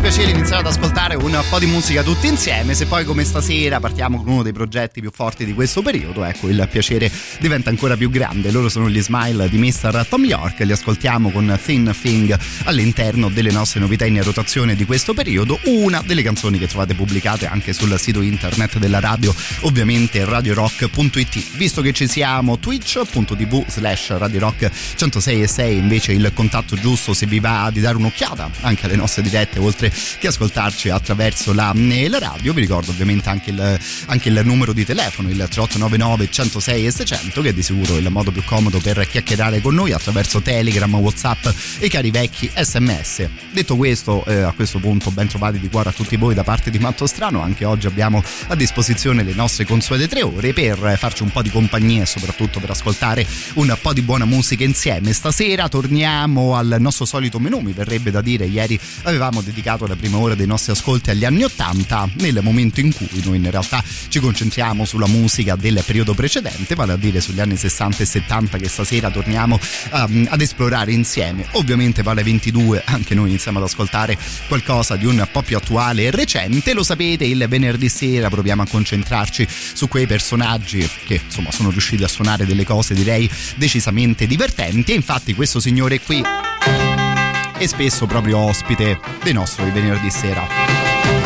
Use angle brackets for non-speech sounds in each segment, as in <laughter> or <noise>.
Grande piacere iniziare ad ascoltare un po' di musica tutti insieme. Se poi come stasera partiamo con uno dei progetti più forti di questo periodo, ecco il piacere diventa ancora più grande. Loro sono gli Smile di Mr. Tom York, li ascoltiamo con Thin Thing all'interno delle nostre novità in rotazione di questo periodo. Una delle canzoni che trovate pubblicate anche sul sito internet della radio, ovviamente radiorock.it. Visto che ci siamo, twitch.tv slash radiorock 106 e 6 invece il contatto giusto se vi va di dare un'occhiata anche alle nostre dirette oltre che ascoltarci attraverso la, eh, la radio. Vi ricordo ovviamente anche il, anche il, numero di telefono il 3899 106 e 600 che è di sicuro il modo più comodo per chiacchierare con noi attraverso telegram whatsapp e cari vecchi sms detto questo eh, a questo punto ben trovati di cuore a tutti voi da parte di Matto Strano. Anche oggi abbiamo a disposizione le nostre consuete tre ore per farci un po' di compagnia e soprattutto per ascoltare un po' di buona musica insieme. Stasera torniamo al nostro solito menù mi verrebbe da dire. Ieri avevamo avevamo dedicato la prima ora dei nostri ascolti agli anni 80 nel momento in cui noi in realtà ci concentriamo sulla musica del periodo precedente, vale a dire sugli anni 60 e 70 che stasera torniamo um, ad esplorare insieme. Ovviamente vale 22, anche noi iniziamo ad ascoltare qualcosa di un po' più attuale e recente, lo sapete, il venerdì sera proviamo a concentrarci su quei personaggi che insomma sono riusciti a suonare delle cose direi decisamente divertenti e infatti questo signore qui e spesso proprio ospite dei nostri venerdì sera.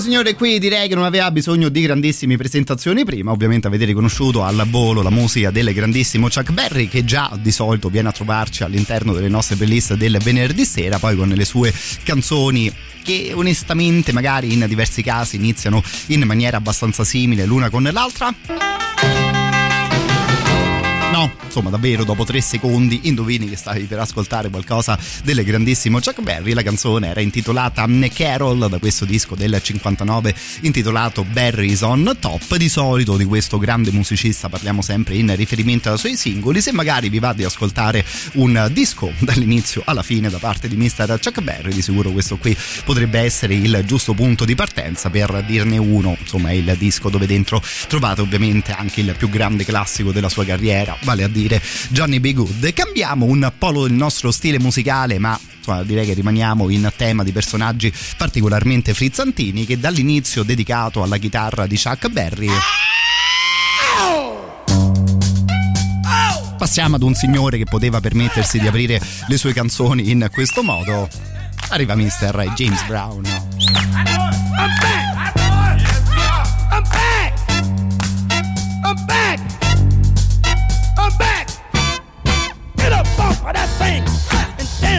Signore qui direi che non aveva bisogno di grandissime presentazioni prima, ovviamente avete riconosciuto al volo la musica del grandissimo Chuck Berry che già di solito viene a trovarci all'interno delle nostre playlist del venerdì sera, poi con le sue canzoni che onestamente magari in diversi casi iniziano in maniera abbastanza simile l'una con l'altra. No, insomma, davvero dopo tre secondi indovini che stavi per ascoltare qualcosa del grandissimo Chuck Berry. La canzone era intitolata Carol da questo disco del 59 intitolato Berry's on Top. Di solito di questo grande musicista parliamo sempre in riferimento ai suoi singoli. Se magari vi va di ascoltare un disco dall'inizio alla fine da parte di Mr. Chuck Berry, di sicuro questo qui potrebbe essere il giusto punto di partenza per dirne uno. Insomma, è il disco dove dentro trovate ovviamente anche il più grande classico della sua carriera, vale a dire Johnny B. Good. Cambiamo un po' il nostro stile musicale, ma direi che rimaniamo in tema di personaggi particolarmente frizzantini che dall'inizio dedicato alla chitarra di Chuck Berry. Passiamo ad un signore che poteva permettersi di aprire le sue canzoni in questo modo. Arriva Mr. James Brown.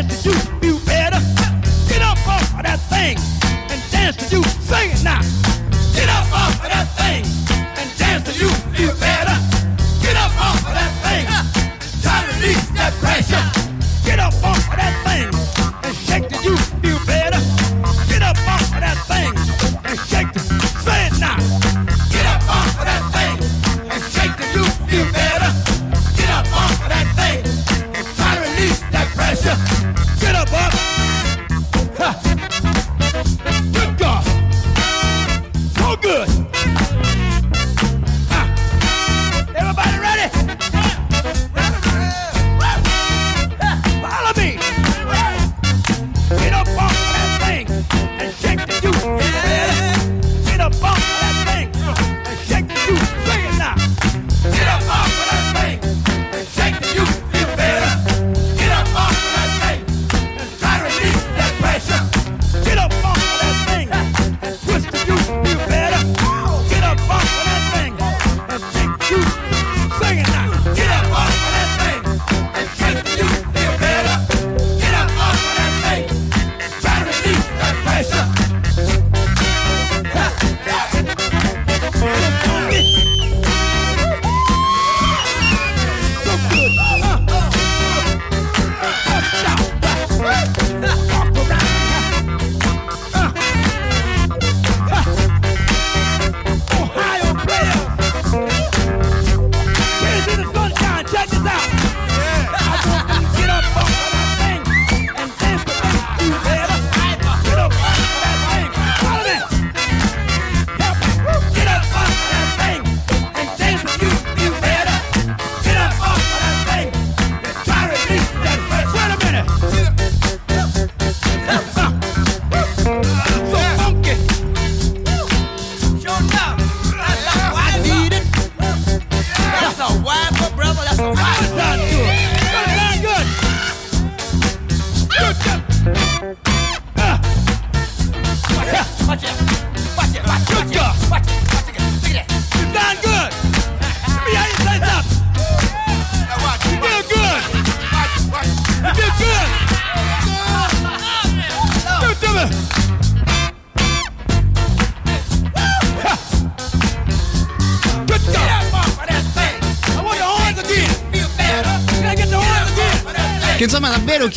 Dance to you feel better. Get up off of that thing and dance to you. Sing it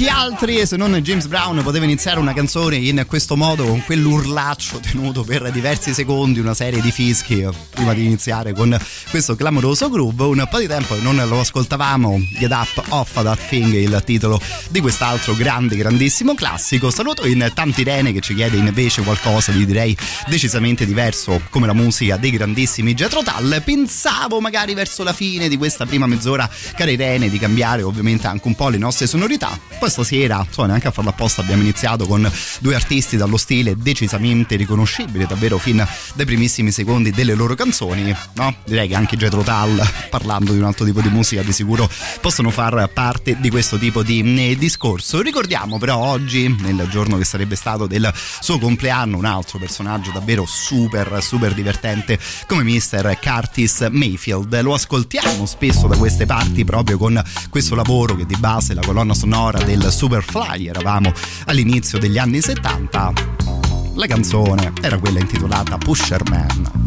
chi altri se non James Brown poteva iniziare una canzone in questo modo con quell'urlaccio tenuto per diversi secondi, una serie di fischi prima di iniziare con questo clamoroso groove. Un po' di tempo non lo ascoltavamo, Get Up Off That Thing, il titolo di quest'altro grande, grandissimo classico. Saluto in Tanti Rene che ci chiede invece qualcosa di direi decisamente diverso come la musica dei grandissimi Jetro Tull. Pensavo magari verso la fine di questa prima mezz'ora, care Irene, di cambiare ovviamente anche un po' le nostre sonorità. Poi stasera, so, neanche a farlo apposta, abbiamo iniziato con due artisti dallo stile decisamente riconoscibile, davvero fin dai primissimi secondi delle loro canzoni, no? Direi che anche Jetro Tull, <laughs> parlando di un altro tipo di musica, di sicuro possono far parte di questo tipo di eh, discorso. Ricordiamo però oggi, nel giorno che sarebbe stato del suo compleanno, un altro personaggio davvero super, super divertente come Mr. Curtis Mayfield. Lo ascoltiamo spesso da queste parti proprio con questo lavoro che di base è la colonna sonora del Superfly. Eravamo all'inizio degli anni 70. La canzone era quella intitolata Pusher Man.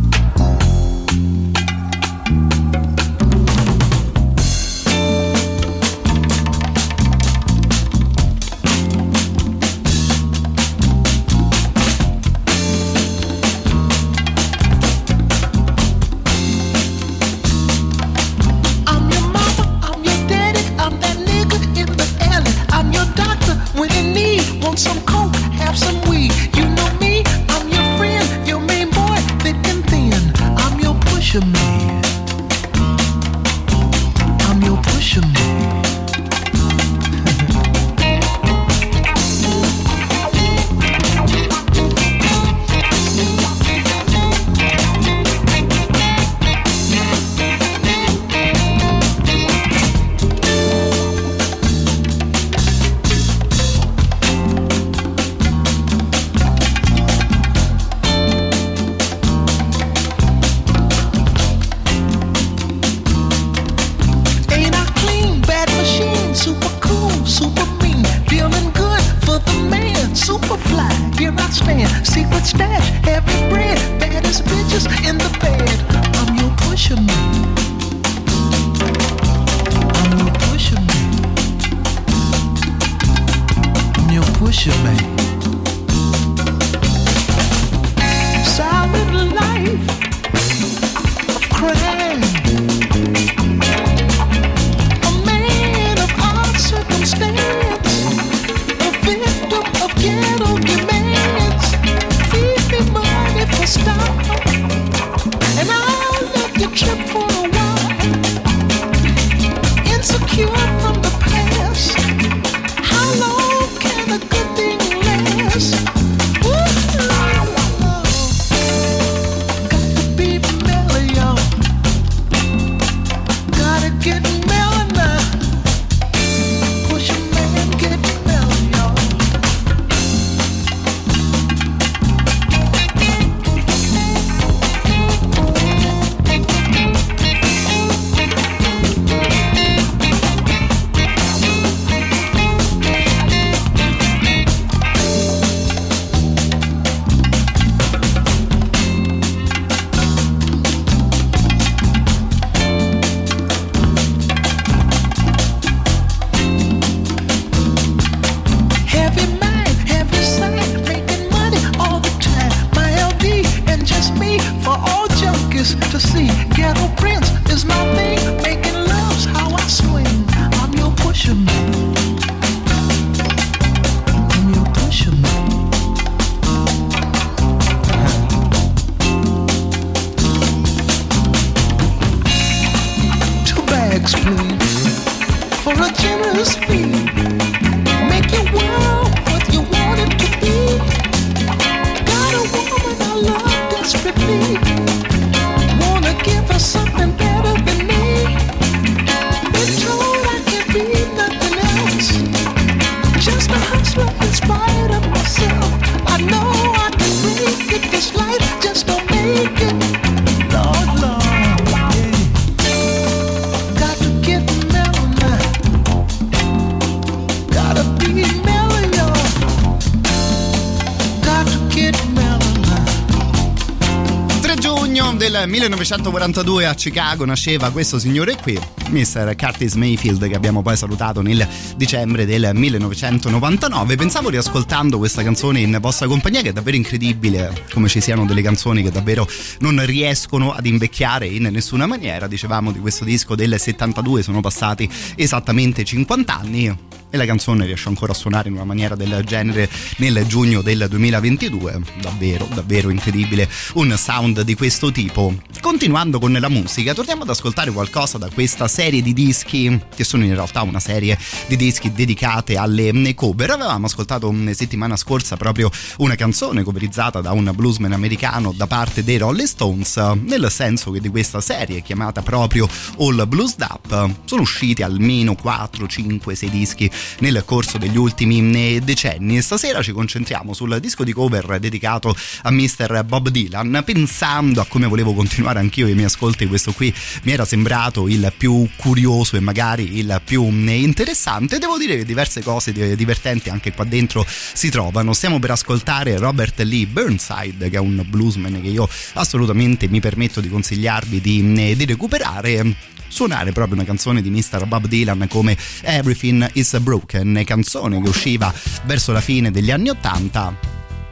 1942 a Chicago nasceva questo signore qui, Mr. Curtis Mayfield, che abbiamo poi salutato nel dicembre del 1999. Pensavo riascoltando questa canzone in vostra compagnia che è davvero incredibile come ci siano delle canzoni che davvero non riescono ad invecchiare in nessuna maniera. Dicevamo di questo disco del 72, sono passati esattamente 50 anni e la canzone riesce ancora a suonare in una maniera del genere nel giugno del 2022 davvero davvero incredibile. Un sound di questo tipo. Continuando con la musica torniamo ad ascoltare qualcosa da questa serie di dischi che sono in realtà una serie di dischi dedicate alle cover. Avevamo ascoltato una settimana scorsa proprio una canzone coverizzata da un bluesman americano da parte dei Rolling Stones nel senso che di questa serie chiamata proprio All Blues Up sono usciti almeno 4, 5, 6 dischi nel corso degli ultimi eh, decenni. Stasera ci concentriamo sul disco di cover dedicato a Mr. Bob Dylan, pensando a come volevo continuare anch'io i miei ascolti, questo qui mi era sembrato il più curioso e magari il più eh, interessante. Devo dire che diverse cose divertenti anche qua dentro si trovano. Stiamo per ascoltare Robert Lee Burnside, che è un bluesman che io assolutamente mi permetto di consigliarvi di, eh, di recuperare suonare proprio una canzone di Mr. Bob Dylan come Everything is Broken, canzone che usciva verso la fine degli anni Ottanta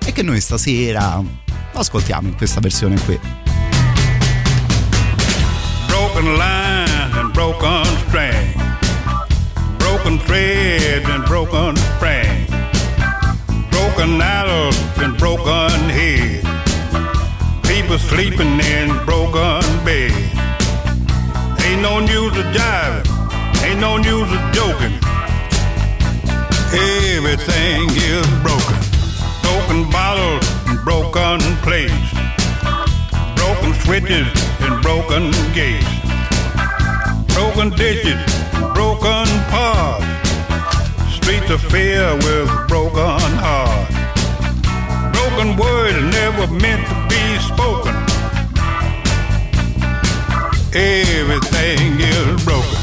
e che noi stasera ascoltiamo in questa versione qui. Broken line and broken string, broken thread and broken spring, broken arrows and broken head, people sleeping in broken beds. Ain't no news of diving, ain't no news of joking. Everything is broken. Broken bottles and broken plates. Broken switches and broken gates. Broken dishes, broken pots. Streets of fear with broken hearts. Broken words never meant to be spoken Everything is broken.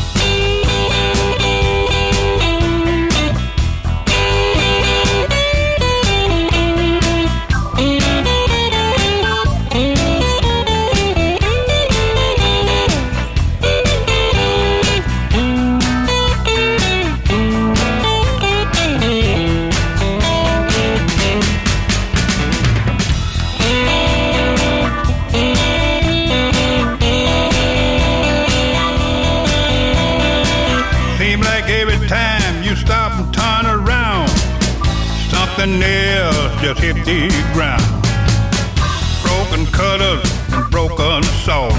Saws,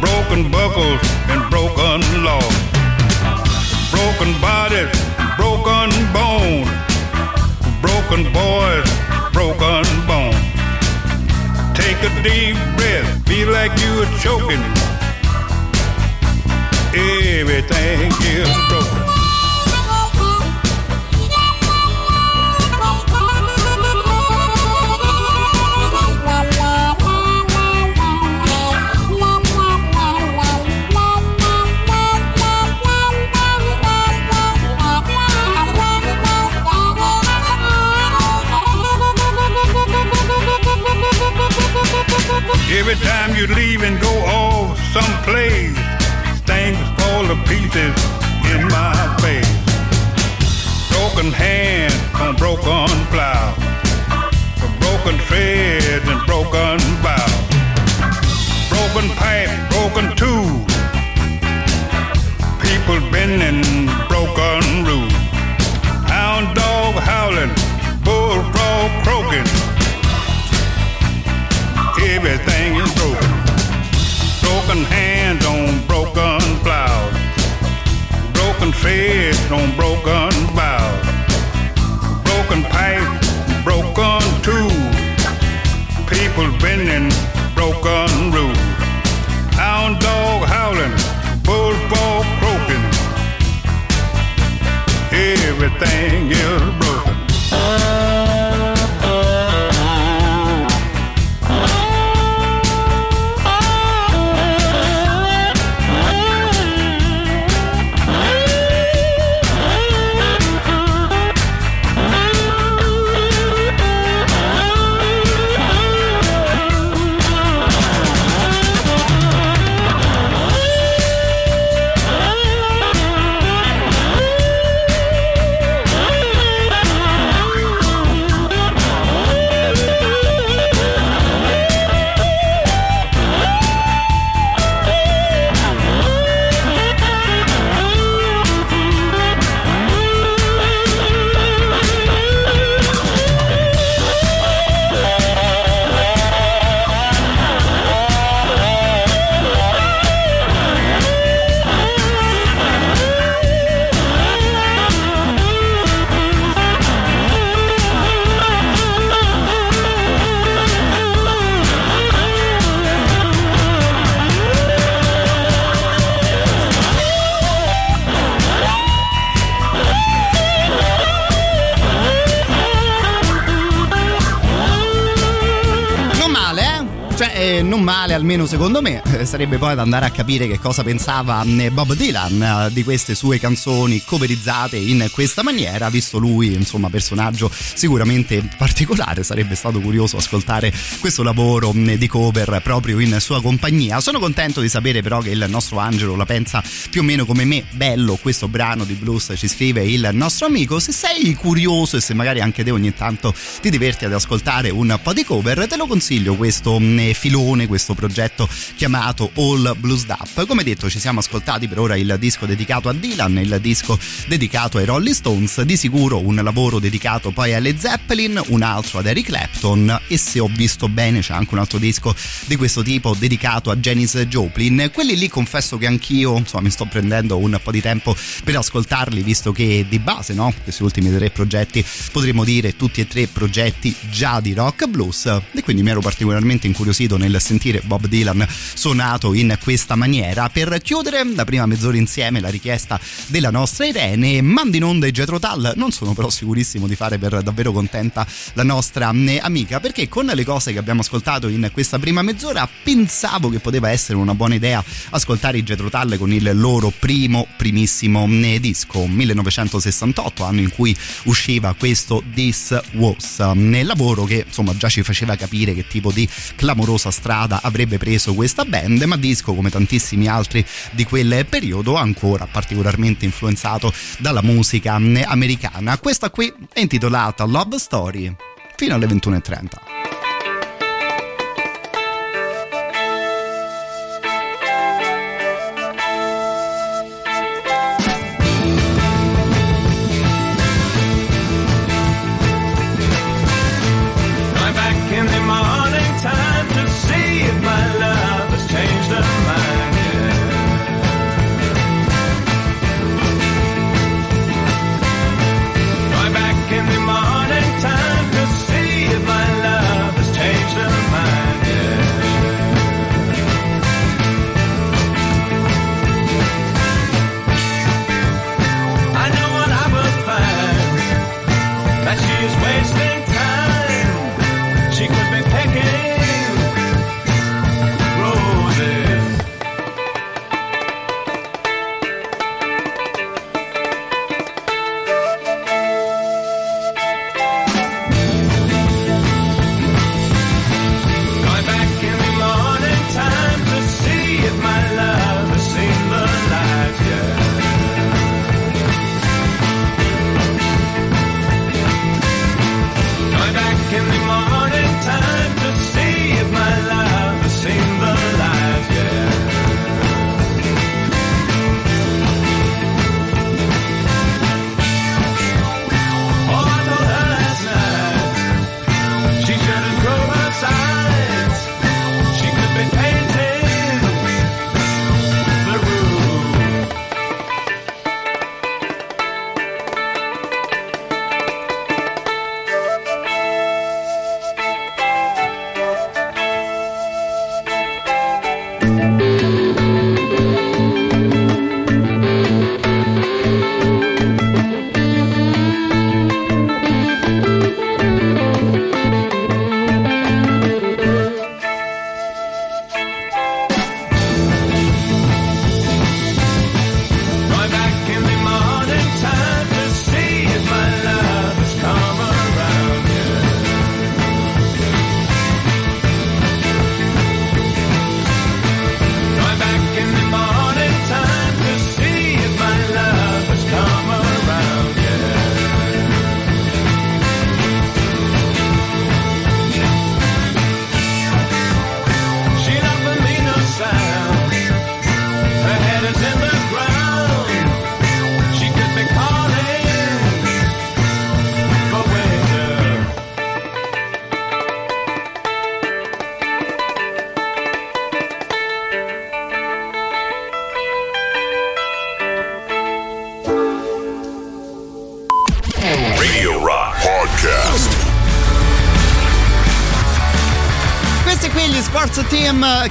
broken buckles and broken laws, broken bodies, broken bones, broken boys, broken bones. Take a deep breath, feel like you are choking. Everything is broken. Every time you leave and go off someplace, things fall to pieces in my face. Broken hand on broken plow, broken threads and broken bow, broken pipe, broken tool, people bending broken rules, hound dog howling, bullfrog croaking. Everything is broken. Broken hands on broken plows. Broken threads on broken bows. Broken pipe, broken tools. People bending broken rules. Hound dog howling, bullfrog croaking. Everything is almeno secondo me, Eh, sarebbe poi da andare a capire che cosa pensava eh, Bob Dylan eh, di queste sue canzoni coverizzate in questa maniera, visto lui, insomma, personaggio sicuramente particolare, sarebbe stato curioso ascoltare questo lavoro mh, di cover proprio in sua compagnia. Sono contento di sapere però che il nostro Angelo la pensa più o meno come me, bello questo brano di blues, ci scrive il nostro amico, se sei curioso e se magari anche te ogni tanto ti diverti ad ascoltare un po' di cover, te lo consiglio questo mh, filone, questo progetto chiamato All Bluesed Up. Come detto ci siamo ascoltati per ora il disco dedicato a Dylan, il disco dedicato ai Rolling Stones, di sicuro un lavoro dedicato poi a Led Zeppelin, un altro ad Eric Clapton e se ho visto bene c'è anche un altro disco di questo tipo dedicato a Janis Joplin. Quelli lì confesso che anch'io insomma mi sto prendendo un po' di tempo per ascoltarli visto che di base no? questi ultimi tre progetti potremmo dire tutti e tre progetti già di rock blues e quindi mi ero particolarmente incuriosito nel sentire Bob Dylan suonato in questa maniera. Per chiudere la prima mezz'ora insieme la richiesta della nostra Irene, mandi in onda i Jetro Tal, non sono però sicurissimo di fare per davvero contenta la nostra eh, amica perché con le cose che abbiamo ascoltato in questa prima mezz'ora pensavo che poteva essere una buona idea ascoltare i Jetro Tal con il loro primo primissimo eh, disco 1968 anno in cui usciva questo This Was. Nel lavoro che insomma già ci faceva capire che tipo di clamorosa strada avrebbe preso questa band ma disco come tantissimi altri di quel periodo ancora particolarmente influenzato dalla musica americana. Questa qui è intitolata Love Story fino alle 21.30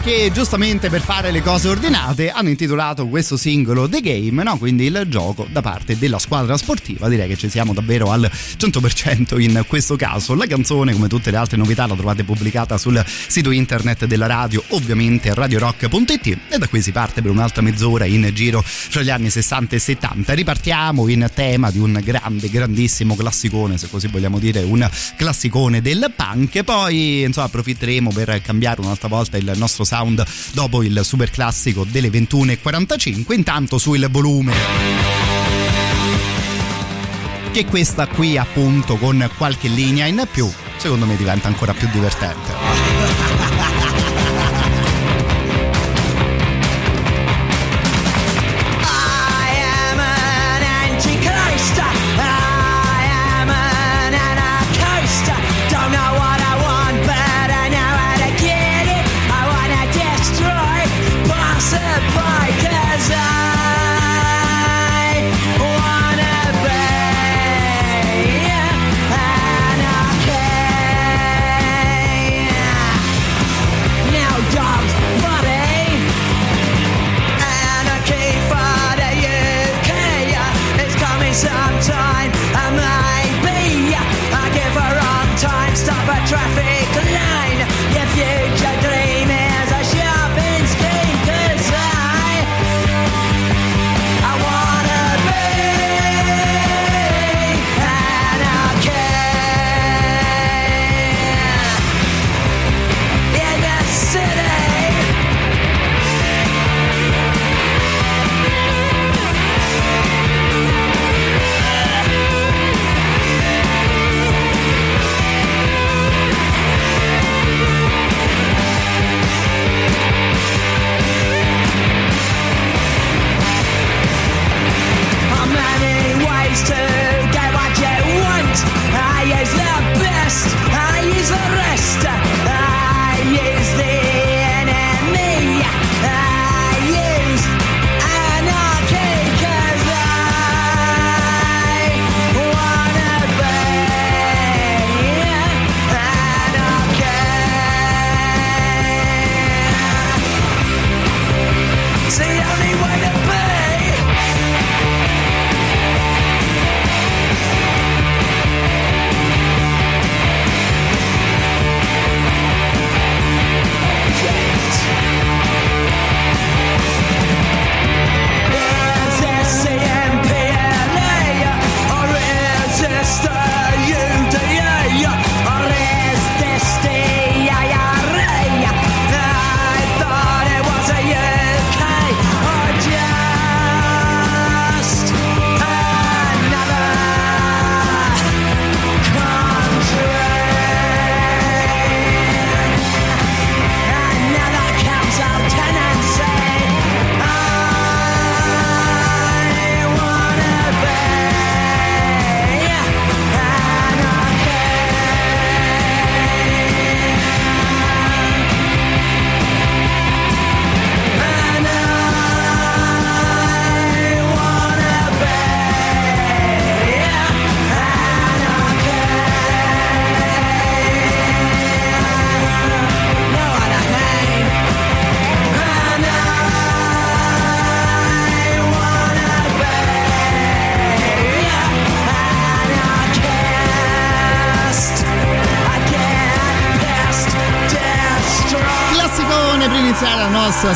che giustamente per fare le cose ordinate hanno intitolato questo singolo The Game, no? quindi il gioco da parte della squadra sportiva. Direi che ci siamo davvero al 100% in questo caso. La canzone, come tutte le altre novità, la trovate pubblicata sul sito internet della radio, ovviamente radiorock.it e da qui si parte per un'altra mezz'ora in giro fra gli anni 60 e 70. Ripartiamo in tema di un grande, grandissimo classicone, se così vogliamo dire, un classicone del punk. Poi, insomma, approfitteremo per cambiare un'altra volta il nostro sound sound dopo il super classico delle 21.45 intanto sul volume. Che questa qui appunto con qualche linea in più secondo me diventa ancora più divertente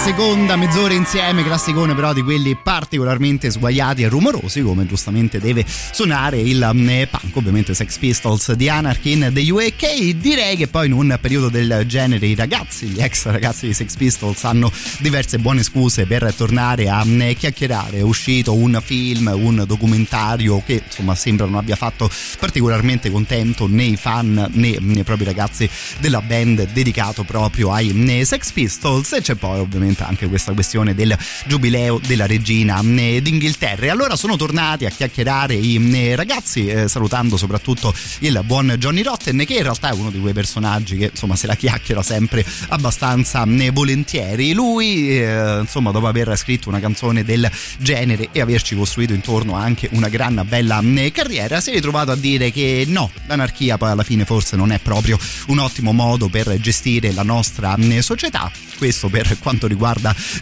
seconda mezz'ora insieme, classicone però di quelli particolarmente sguaiati e rumorosi, come giustamente deve suonare il mm, punk, ovviamente Sex Pistols di Anarchy in the UK. Direi che poi in un periodo del genere i ragazzi, gli ex ragazzi di Sex Pistols hanno diverse buone scuse per tornare a mm, chiacchierare. È uscito un film, un documentario che insomma sembra non abbia fatto particolarmente contento né i fan né, né i propri ragazzi della band dedicato proprio ai mm, Sex Pistols e c'è poi ovviamente anche questa questione del giubileo della regina eh, d'Inghilterra. E allora sono tornati a chiacchierare i eh, ragazzi, eh, salutando soprattutto il buon Johnny Rotten, che in realtà è uno di quei personaggi che insomma se la chiacchiera sempre abbastanza volentieri. Lui, insomma, dopo aver scritto una canzone del genere e averci costruito intorno anche una gran bella carriera, si è ritrovato a dire che no, l'anarchia poi alla fine forse non è proprio un ottimo modo per gestire la nostra società. Questo per quanto riguarda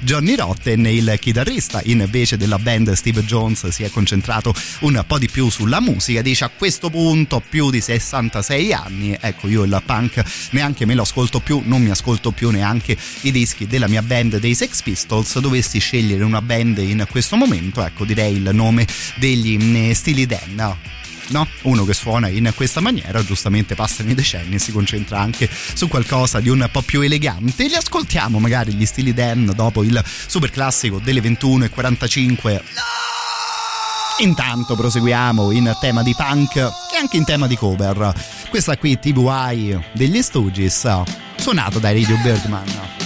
Johnny Rotten, il chitarrista. Invece della band Steve Jones si è concentrato un po' di più sulla musica, dice a questo punto più di 66 anni, ecco io il punk neanche me lo ascolto più, non mi ascolto più neanche i dischi della mia band dei Sex Pistols, dovessi scegliere una band in questo momento, ecco direi il nome degli mm, Stili Dan no? Uno che suona in questa maniera, giustamente passano i decenni e si concentra anche su qualcosa di un po' più elegante. Li ascoltiamo magari gli stili Dan dopo il super classico delle 21.45. Intanto proseguiamo in tema di punk e anche in tema di cover. Questa qui TVI degli Stooges, suonato dai Radio Bergman.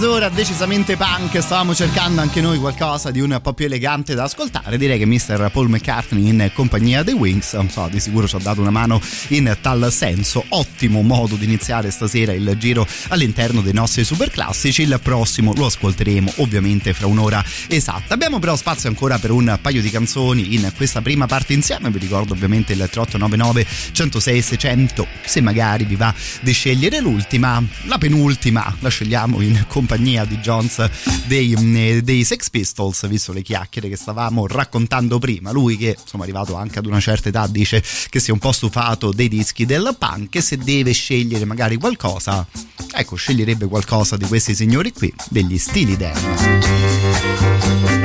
Mezz'ora decisamente punk, stavamo cercando anche noi qualcosa di un po' più elegante da ascoltare. Direi che Mr. Paul McCartney in compagnia dei Wings, so, di sicuro ci ha dato una mano in tal senso. Ottimo modo di iniziare stasera il giro all'interno dei nostri super classici. Il prossimo lo ascolteremo ovviamente fra un'ora esatta. Abbiamo però spazio ancora per un paio di canzoni in questa prima parte insieme. Vi ricordo ovviamente il 3899 106 600 se magari vi va di scegliere l'ultima, la penultima la scegliamo in compagnia di Jones dei, mm, dei, Sex Pistols, visto le chiacchiere che stavamo raccontando prima. Lui che insomma è arrivato anche ad una certa età dice che si è un po' stufato dei dischi del punk e se deve scegliere magari qualcosa, ecco, sceglierebbe qualcosa di questi signori qui, degli stili Dan.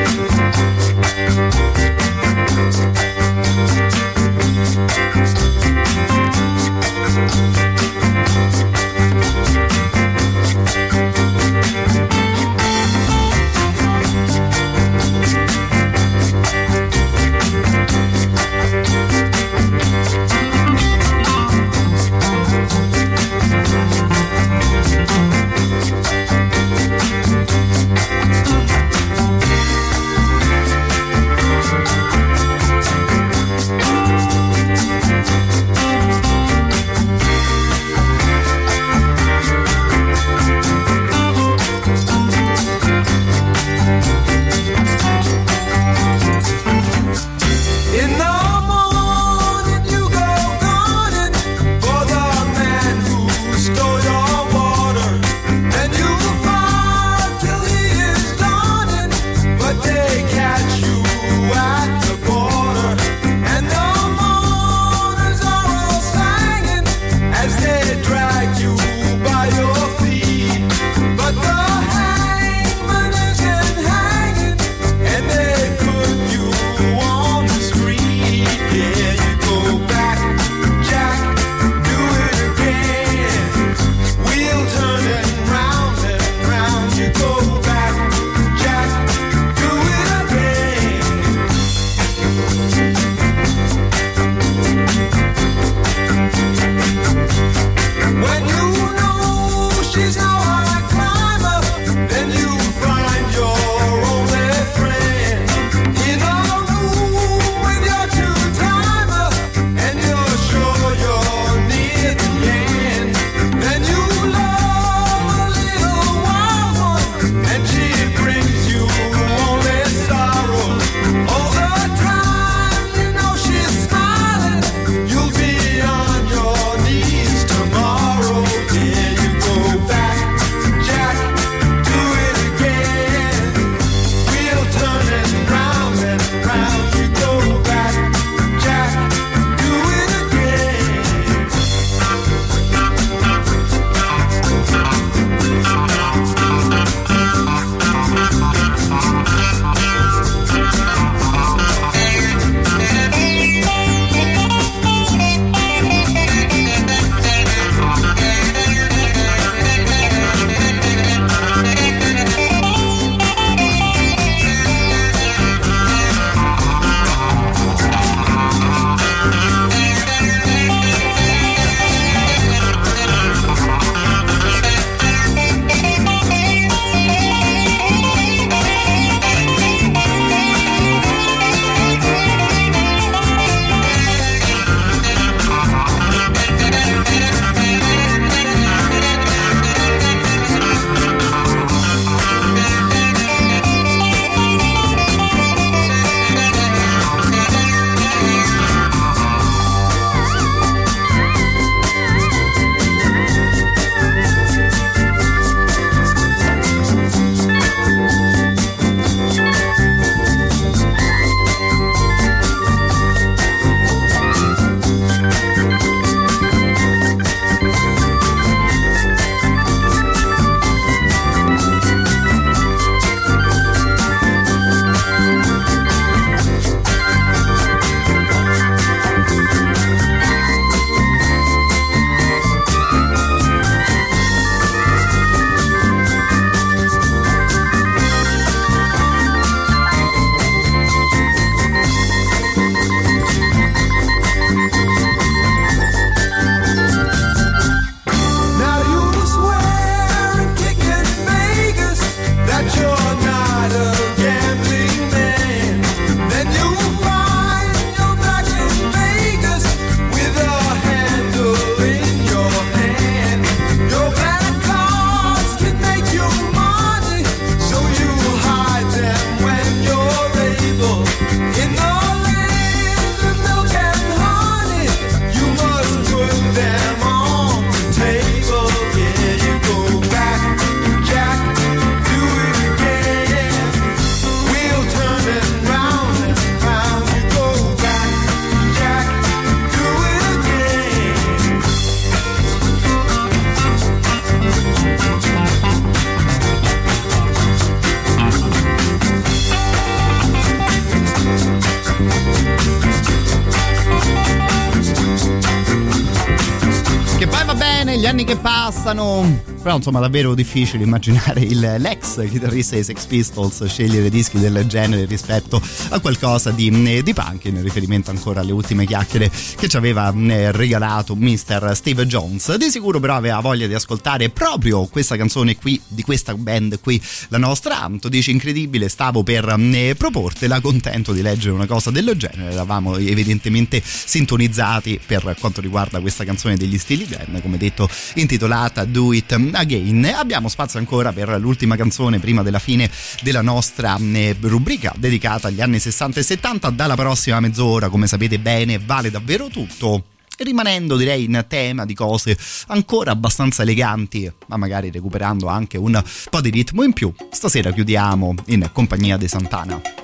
Che passano. Però insomma davvero difficile immaginare il, l'ex chitarrista dei Sex Pistols scegliere dischi del genere rispetto a qualcosa di, eh, di punk in riferimento ancora alle ultime chiacchiere che ci aveva eh, regalato Mr. Steve Jones. Di sicuro però aveva voglia di ascoltare proprio questa canzone qui, di questa band qui, la nostra Anto. Dice incredibile, stavo per eh, proportela, contento di leggere una cosa del genere. Eravamo evidentemente sintonizzati per quanto riguarda questa canzone degli stili Dan, come detto intitolata Do It Again. Abbiamo spazio ancora per l'ultima canzone prima della fine della nostra eh, rubrica dedicata agli anni 60 e 70. Dalla prossima mezz'ora, come sapete bene, vale davvero tutto rimanendo direi in tema di cose ancora abbastanza eleganti ma magari recuperando anche un po' di ritmo in più stasera chiudiamo in compagnia di Santana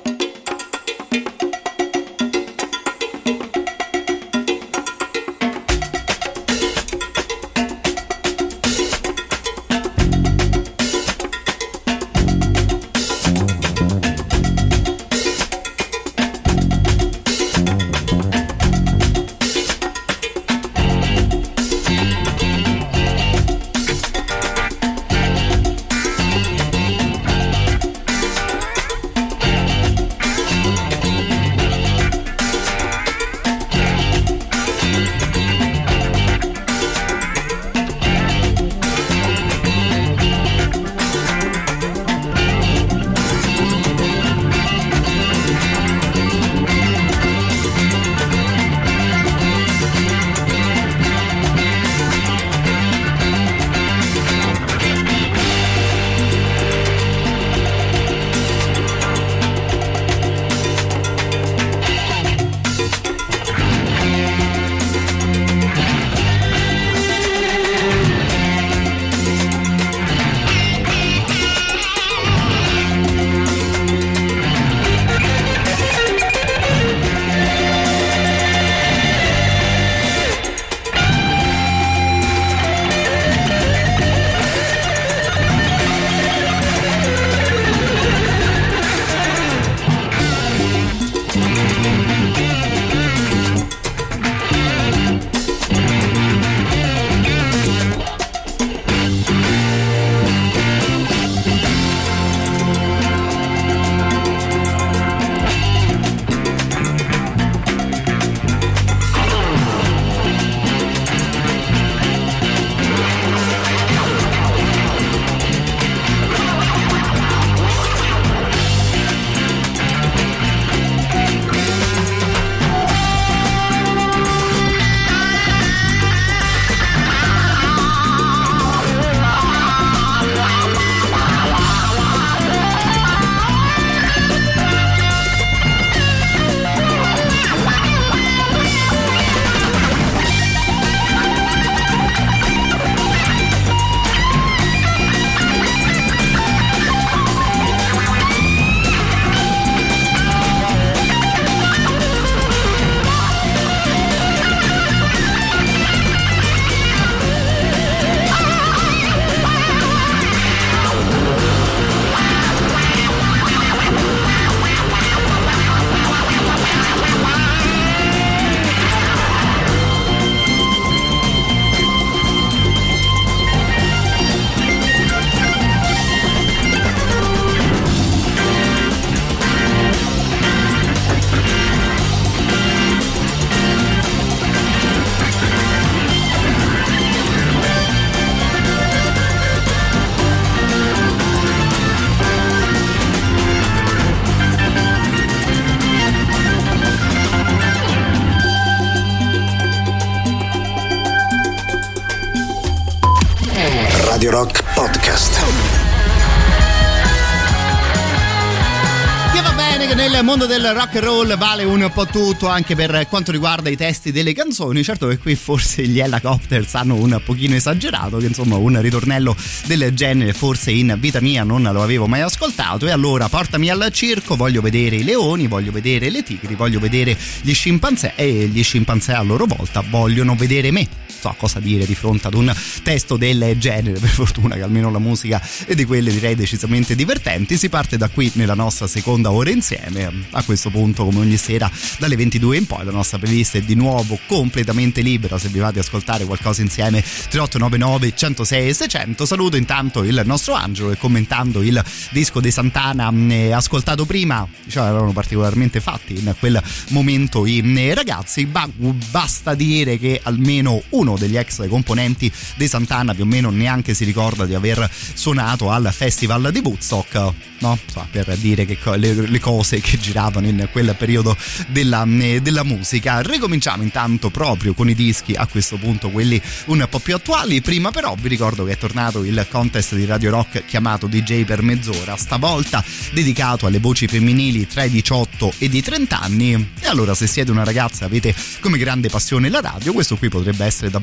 mondo del rock and roll vale un po' tutto anche per quanto riguarda i testi delle canzoni. Certo che qui forse gli Helicopters hanno un pochino esagerato, che insomma un ritornello del genere forse in vita mia non lo avevo mai ascoltato. E allora portami al circo, voglio vedere i leoni, voglio vedere le tigri, voglio vedere gli scimpanzé e gli scimpanzé a loro volta vogliono vedere me so cosa dire di fronte ad un testo del genere, per fortuna che almeno la musica è di quelle direi decisamente divertenti. Si parte da qui nella nostra seconda ora insieme. A questo punto, come ogni sera, dalle 22 in poi, la nostra playlist è di nuovo completamente libera. Se vi va di ascoltare qualcosa insieme, 3899 106 e 600. Saluto intanto il nostro Angelo e commentando il disco di Santana eh, ascoltato prima, diciamo, erano particolarmente fatti in quel momento i ragazzi. Ma basta dire che almeno uno degli ex componenti di Santana più o meno neanche si ricorda di aver suonato al festival di Woodstock, no? So, per dire che le, le, cose che giravano in quel periodo della, eh, della musica. Ricominciamo intanto proprio con i dischi a questo punto, quelli un po' più attuali. Prima però vi ricordo che è tornato il contest di Radio Rock chiamato DJ per mezz'ora, stavolta dedicato alle voci femminili tra i 18 e i 30 anni. E allora se siete una ragazza e avete come grande passione la radio, questo qui potrebbe essere davvero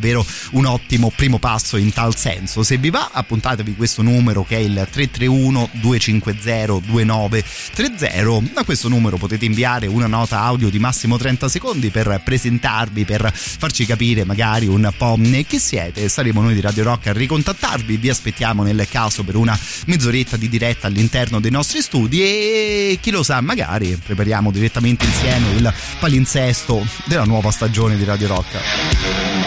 un ottimo primo passo in tal senso. Se vi va, appuntatevi questo numero che è il 331 250 2930. A questo numero potete inviare una nota audio di massimo 30 secondi per presentarvi, per farci capire magari un po' chi siete. Saremo noi di Radio Rock a ricontattarvi. Vi aspettiamo nel caso per una mezz'oretta di diretta all'interno dei nostri studi e chi lo sa, magari prepariamo direttamente insieme il palinsesto della nuova stagione di Radio Rock.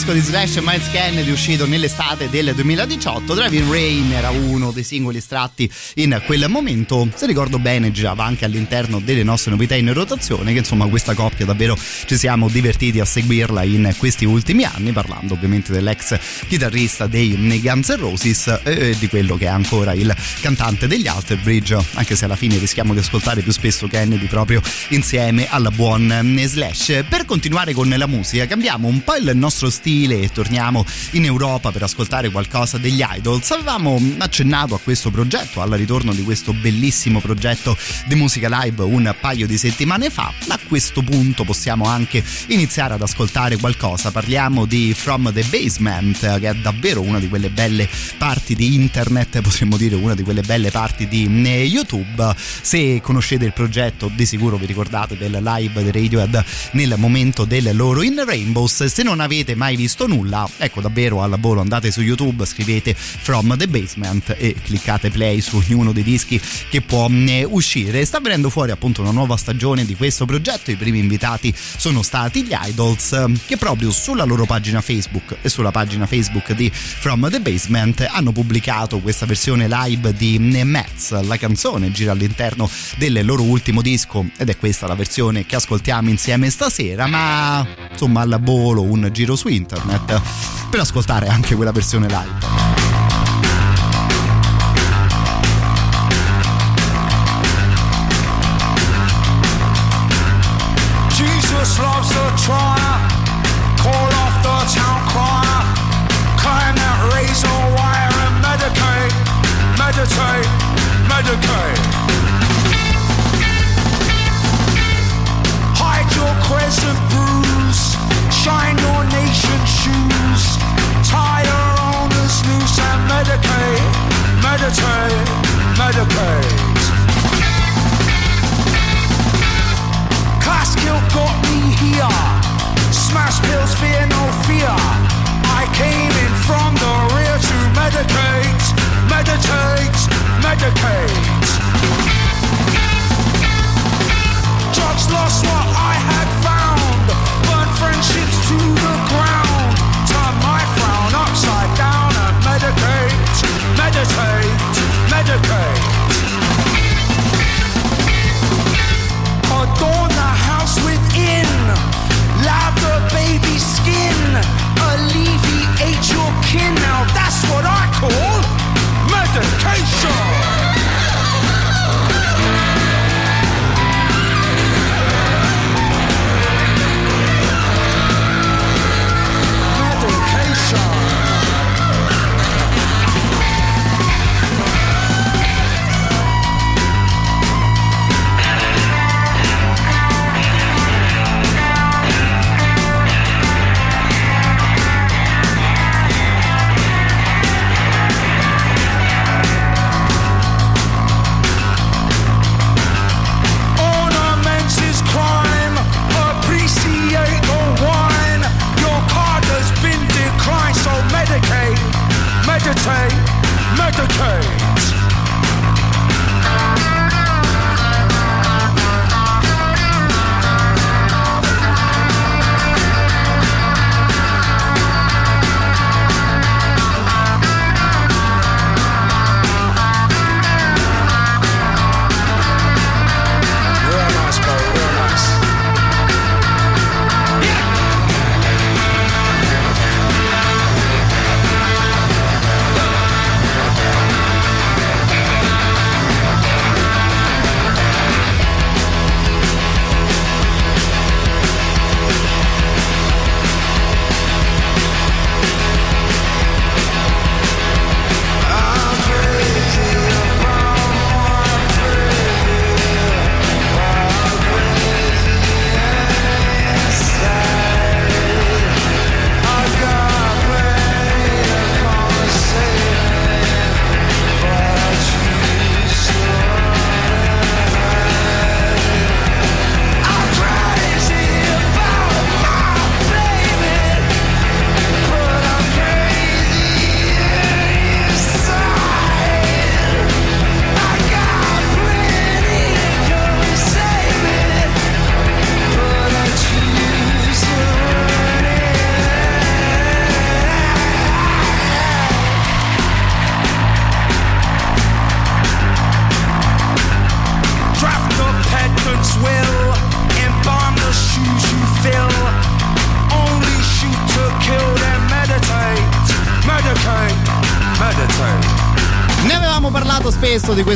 Disco di Slash e Miles Kennedy uscito nell'estate del 2018. Driving Rain era uno dei singoli estratti in quel momento. Se ricordo bene, girava anche all'interno delle nostre novità in rotazione. Che insomma, questa coppia davvero ci siamo divertiti a seguirla in questi ultimi anni, parlando ovviamente dell'ex chitarrista dei Guns N' Roses e di quello che è ancora il cantante degli Alter Bridge. Anche se alla fine rischiamo di ascoltare più spesso Kennedy proprio insieme al buon Slash. Per continuare con la musica, cambiamo un po' il nostro stile e torniamo in Europa per ascoltare qualcosa degli Idols. Avevamo accennato a questo progetto, al ritorno di questo bellissimo progetto di musica live un paio di settimane fa. A questo punto possiamo anche iniziare ad ascoltare qualcosa. Parliamo di From the Basement, che è davvero una di quelle belle parti di internet, potremmo dire una di quelle belle parti di eh, YouTube. Se conoscete il progetto, di sicuro vi ricordate del live di Radiohead nel momento del loro In Rainbows. Se non avete mai visto nulla, ecco davvero al volo andate su YouTube, scrivete From the Basement e cliccate play su ognuno dei dischi che può eh, uscire. Sta venendo fuori appunto una nuova stagione di questo progetto. I primi invitati sono stati gli Idols che proprio sulla loro pagina Facebook e sulla pagina Facebook di From the Basement hanno pubblicato questa versione live di Mets. La canzone gira all'interno del loro ultimo disco ed è questa la versione che ascoltiamo insieme stasera, ma insomma al volo un giro su internet per ascoltare anche quella versione live. Medicate. Judge lost what I had found. Friendships to the ground. My frown upside down and meditate. Adorn the house within. Lather baby skin. Alleviate your kin. Now that's what I call. Medication. K, make a K.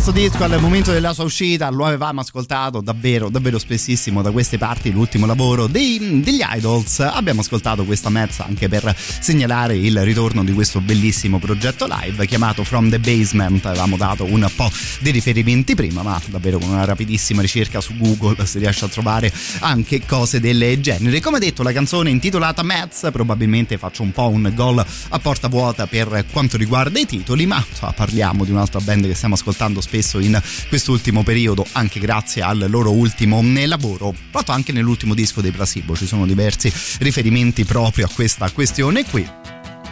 questo disco al momento della sua uscita, lo avevamo ascoltato davvero, davvero spessissimo da queste parti, l'ultimo lavoro dei, degli Idols. Abbiamo ascoltato questa mezza anche per segnalare il ritorno di questo bellissimo progetto live chiamato From the Basement. Avevamo dato un po' di riferimenti prima, ma davvero con una rapidissima ricerca su Google si riesce a trovare anche cose del genere. Come detto, la canzone intitolata Mets, probabilmente faccio un po' un gol a porta vuota per quanto riguarda i titoli, ma parliamo di un'altra band che stiamo ascoltando spesso in quest'ultimo periodo, anche grazie al loro ultimo lavoro, fatto anche nell'ultimo disco dei Placebo. Ci sono diversi riferimenti proprio a questa questione qui.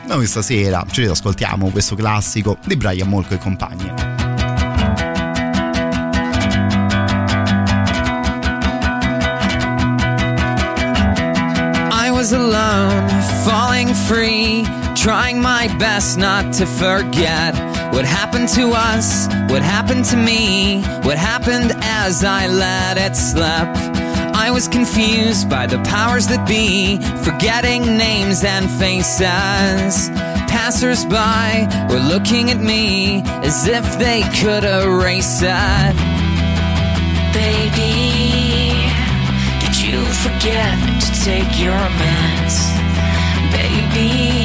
Noi stasera ci ascoltiamo questo classico di Brian Molko e compagni. was alone, falling free, trying my best not to forget what happened to us, what happened to me, what happened as I let it slip. I was confused by the powers that be, forgetting names and faces. Passers by were looking at me as if they could erase it. Baby, did you forget to take your meds, baby.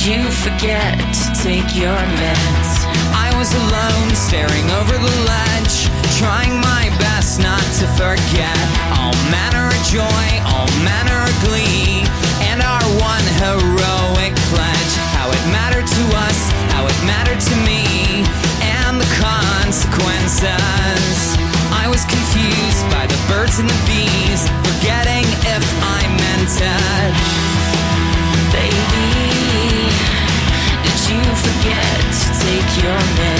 You forget to take your meds? I was alone, staring over the ledge, trying my best not to forget all manner of joy, all manner of glee, and our one heroic pledge. How it mattered to us, how it mattered to me, and the consequences. I was confused by the birds and the bees, forgetting if I meant it. Forget to take your meds?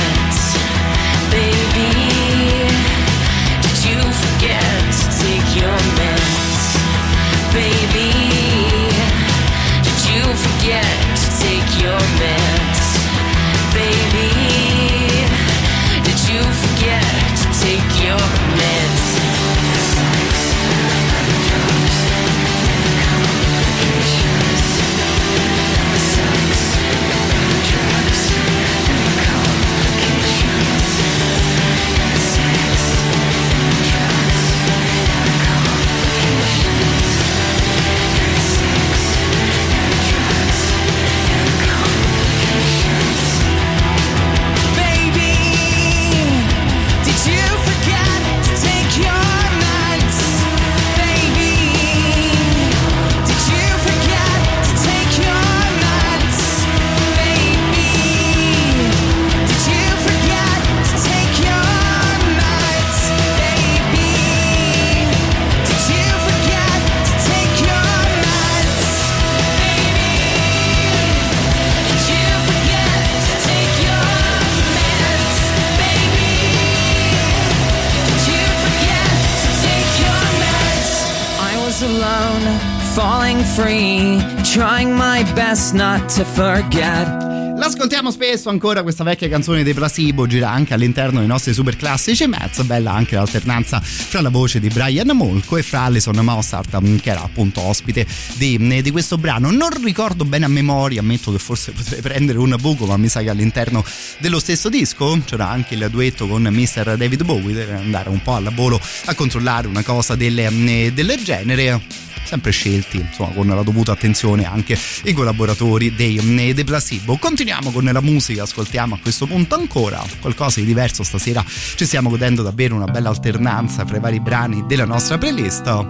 Free, trying my best not to forget. L'ascoltiamo spesso ancora questa vecchia canzone dei Placebo, gira anche all'interno dei nostri super classici Mets, bella anche l'alternanza fra la voce di Brian Molko e fra Alison Mossart che era appunto ospite di, di, questo brano. Non ricordo bene a memoria, ammetto che forse <laughs> potrei prendere un buco, ma mi sa che all'interno dello stesso disco c'era anche il duetto con Mr. David Bowie, deve andare un po' al volo a controllare una cosa del, del genere sempre scelti insomma con la dovuta attenzione anche i collaboratori dei, dei Placebo. Continuiamo con la musica ascoltiamo a questo punto ancora qualcosa di diverso. Stasera ci stiamo godendo davvero una bella alternanza fra i vari brani della nostra playlist.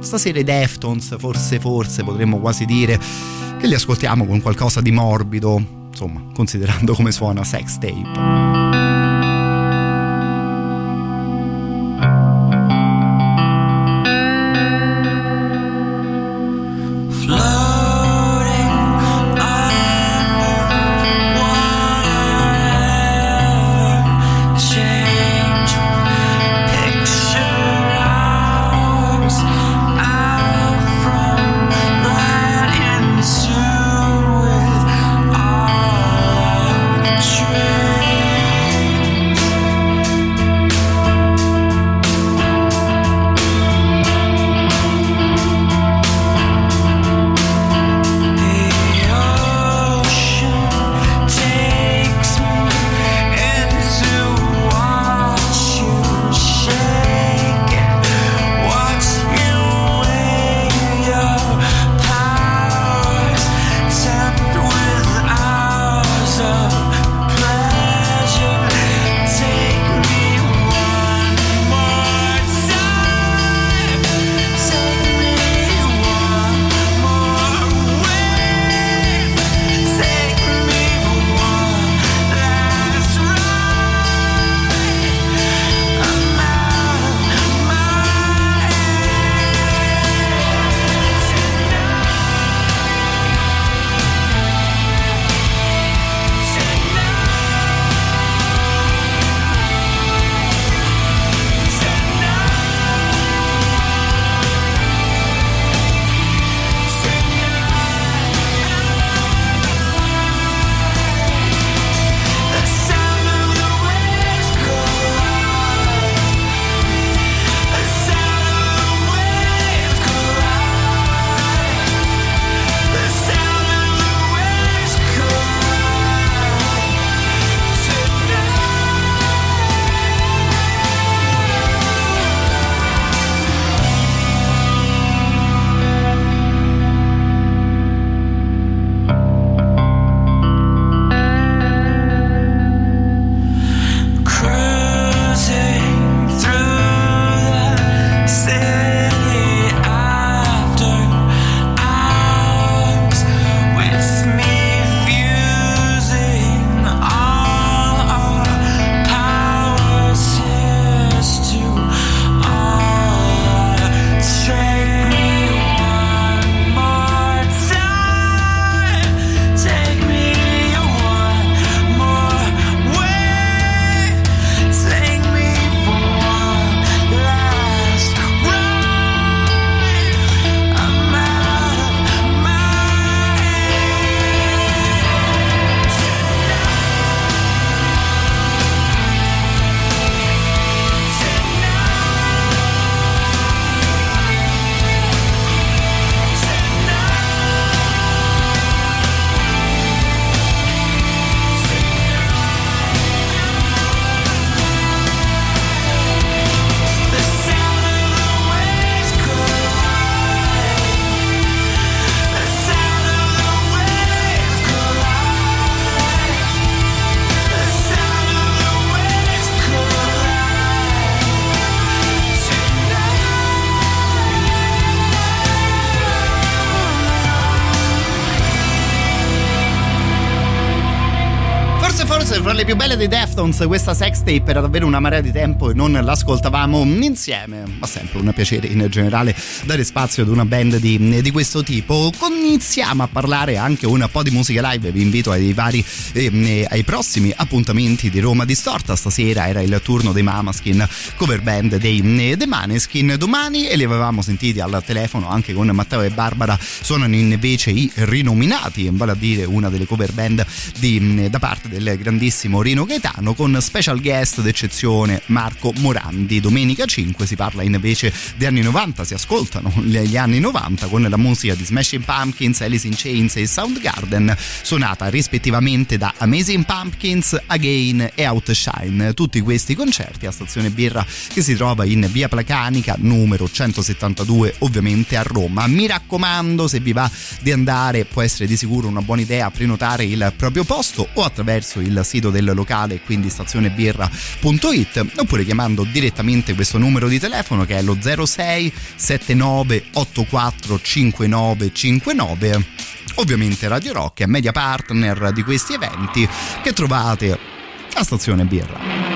Stasera i Deftones forse forse potremmo quasi dire che li ascoltiamo con qualcosa di morbido insomma considerando come suona sex tape le più belle dei Deftones questa sex tape era davvero una marea di tempo e non l'ascoltavamo insieme ma sempre un piacere in generale dare spazio ad una band di, di questo tipo. Iniziamo a parlare anche un po' di musica live vi invito ai vari eh, ai prossimi appuntamenti di Roma Distorta stasera era il turno dei Mamaskin cover band dei The Maneskin domani e li avevamo sentiti al telefono anche con Matteo e Barbara suonano invece i rinominati vale a dire una delle cover band di, da parte del grandissimo Rino Gaetano con special guest d'eccezione Marco Morandi. Domenica 5 si parla invece di anni 90, si ascoltano gli anni 90 con la musica di Smashing Pumpkins, Alice in Chains e Soundgarden, suonata rispettivamente da Amazing Pumpkins, Again e Outshine. Tutti questi concerti a Stazione Birra che si trova in via Placanica numero 172 ovviamente a Roma. Mi raccomando se vi va di andare può essere di sicuro una buona idea prenotare il proprio posto o attraverso il sito del locale quindi stazionebirra.it oppure chiamando direttamente questo numero di telefono che è lo 06 79 84 59 59 ovviamente Radio Rock è media partner di questi eventi che trovate a Stazione Birra.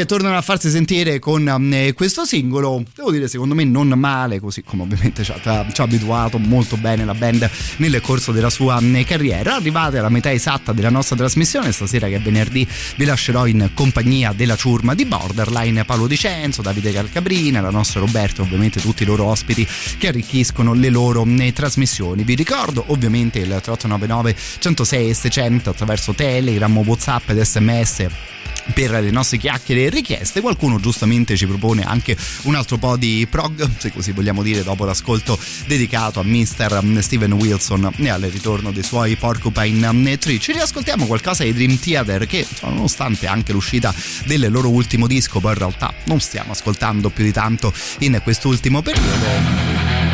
Che tornano a farsi sentire con um, questo singolo, devo dire secondo me non male, così come ovviamente ci ha, ci ha abituato molto bene la band nel corso della sua um, carriera. Arrivate alla metà esatta della nostra trasmissione, stasera che è venerdì vi lascerò in compagnia della ciurma di Borderline, Paolo Dicenzo, Davide Calcabrina, la nostra Roberto, ovviamente tutti i loro ospiti che arricchiscono le loro um, trasmissioni. Vi ricordo ovviamente il 3899 106 600 attraverso Telegram, Whatsapp ed SMS per le nostre chiacchiere e richieste. Qualcuno giustamente ci propone anche un altro po' di prog, se così vogliamo dire, dopo l'ascolto dedicato a Mr. Steven Wilson e al ritorno dei suoi Porcupine Tree. Ci riascoltiamo qualcosa di Dream Theater che, nonostante anche l'uscita del loro ultimo disco, poi in realtà non stiamo ascoltando più di tanto in quest'ultimo periodo.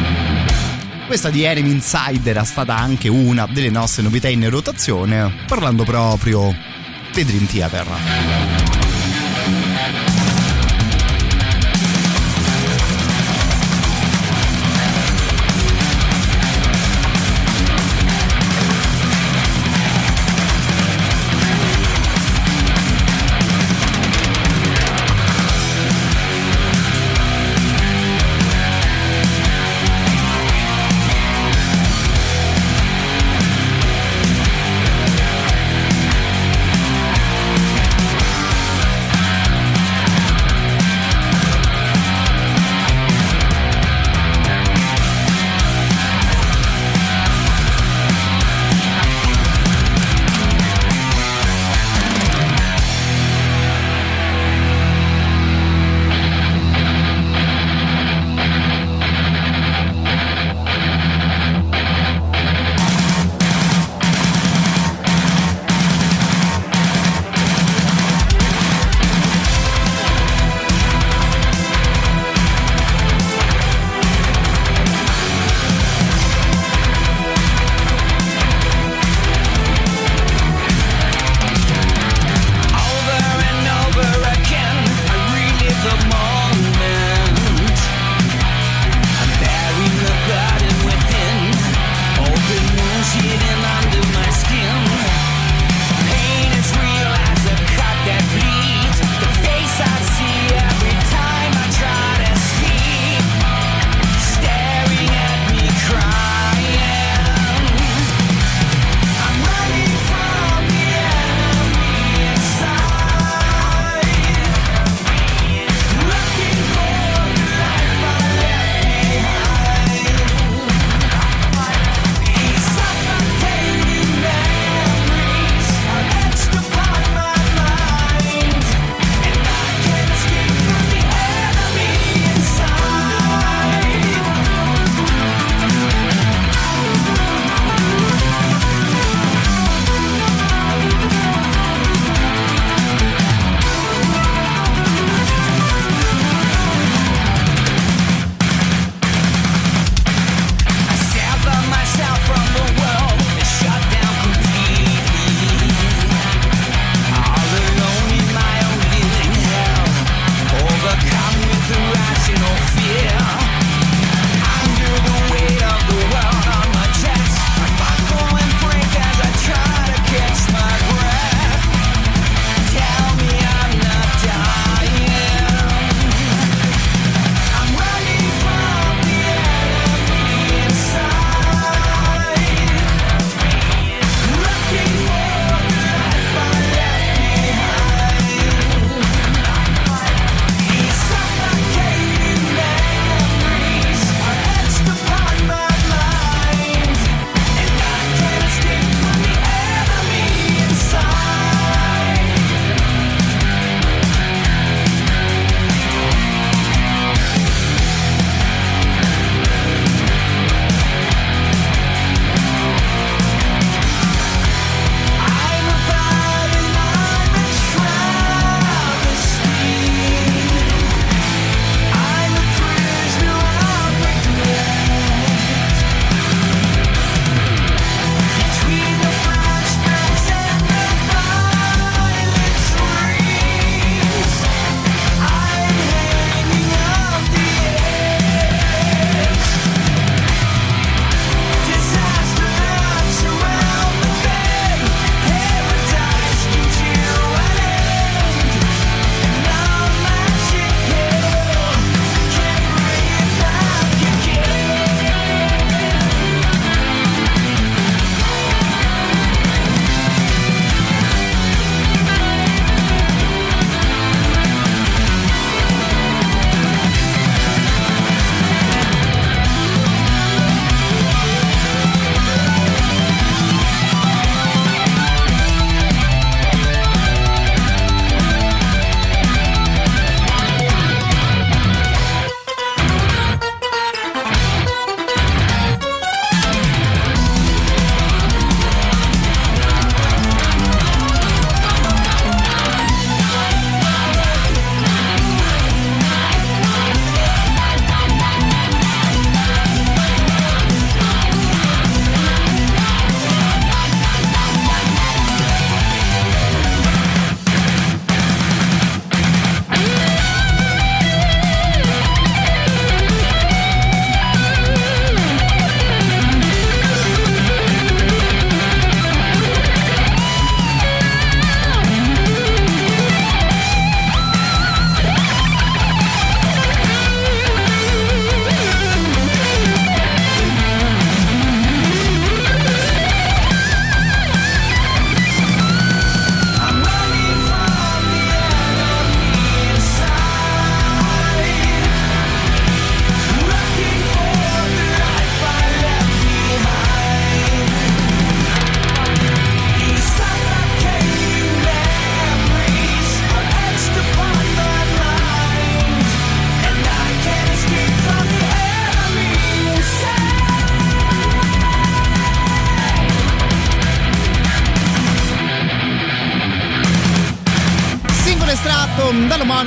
Questa di Enemy Insider è stata anche una delle nostre novità in rotazione, parlando proprio di Dream Theater.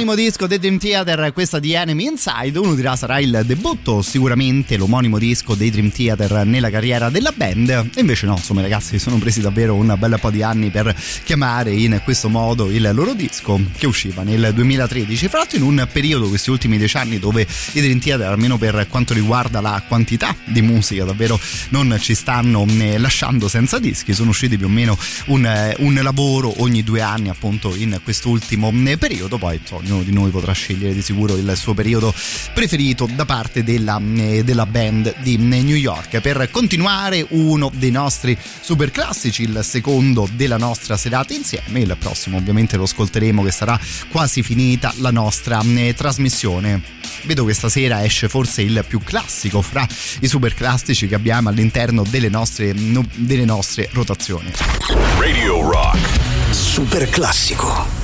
Dall'omonimo disco dei Dream Theater, questa di Enemy Inside, uno dirà sarà il debutto, sicuramente l'omonimo disco dei Dream Theater nella carriera della band. E invece no, insomma, ragazzi, sono presi davvero un bel po' di anni per chiamare in questo modo il loro disco che usciva nel 2013. Fra l'altro, in un periodo, questi ultimi dieci anni, dove i Dream Theater, almeno per quanto riguarda la quantità di musica, davvero non ci stanno eh, lasciando senza dischi. Sono usciti più o meno un, eh, un lavoro ogni due anni, appunto, in quest'ultimo eh, periodo. Poi so, ognuno di noi potrà scegliere di sicuro il suo periodo preferito da parte della, eh, della band di New York. Per continuare uno dei nostri super classici, il secondo della nostra serata insieme, il prossimo ovviamente lo ascolteremo che sarà quasi finita la nostra eh, trasmissione. Vedo che stasera esce forse il più classico fra i super classici che abbiamo all'interno delle nostre, delle nostre rotazioni. Radio Rock. Super classico.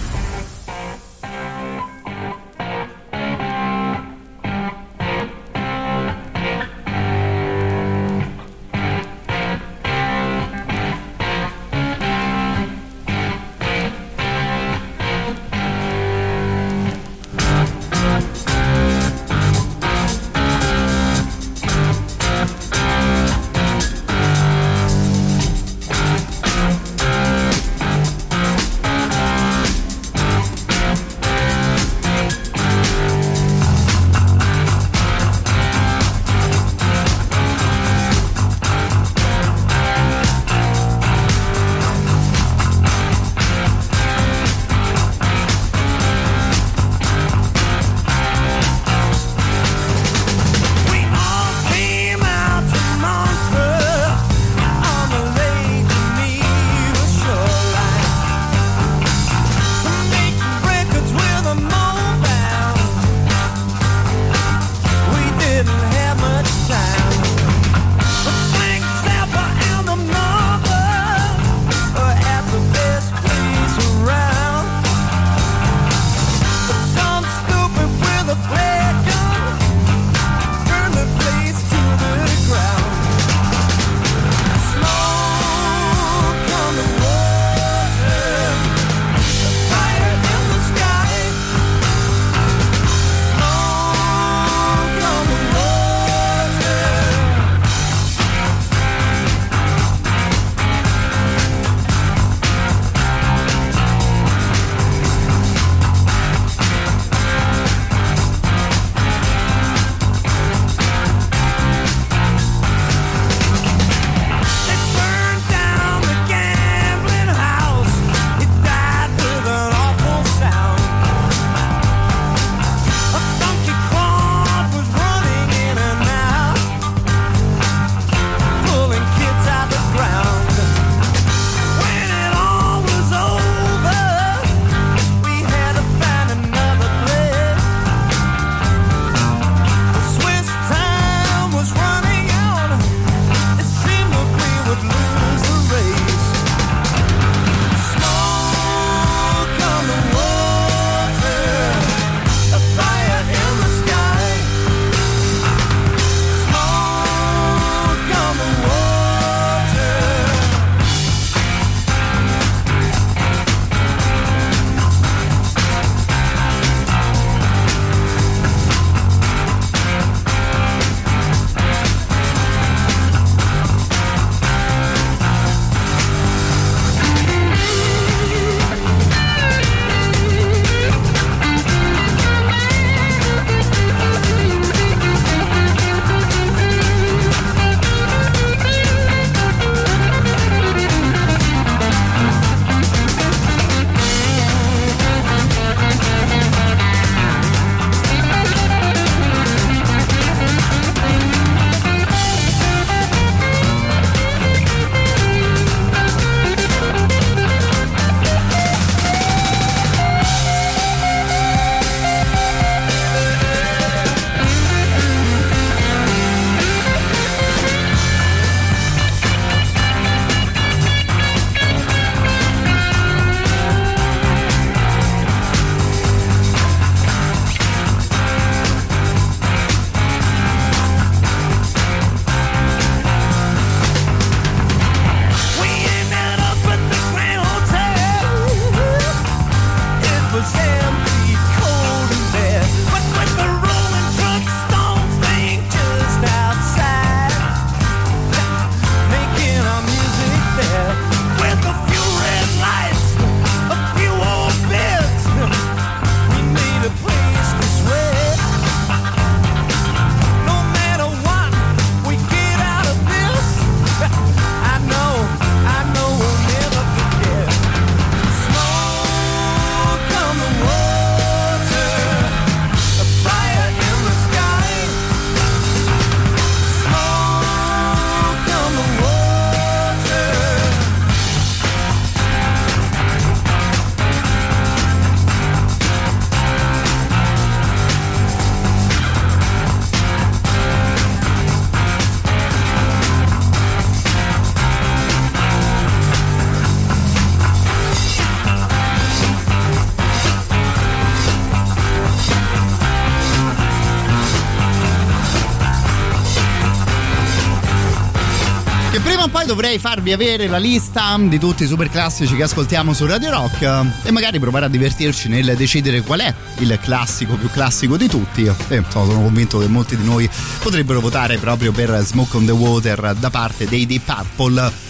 Poi dovrei farvi avere la lista di tutti i super classici che ascoltiamo su Radio Rock e magari provare a divertirci nel decidere qual è il classico più classico di tutti. E sono convinto che molti di noi potrebbero votare proprio per Smoke on the Water da parte dei Deep Purple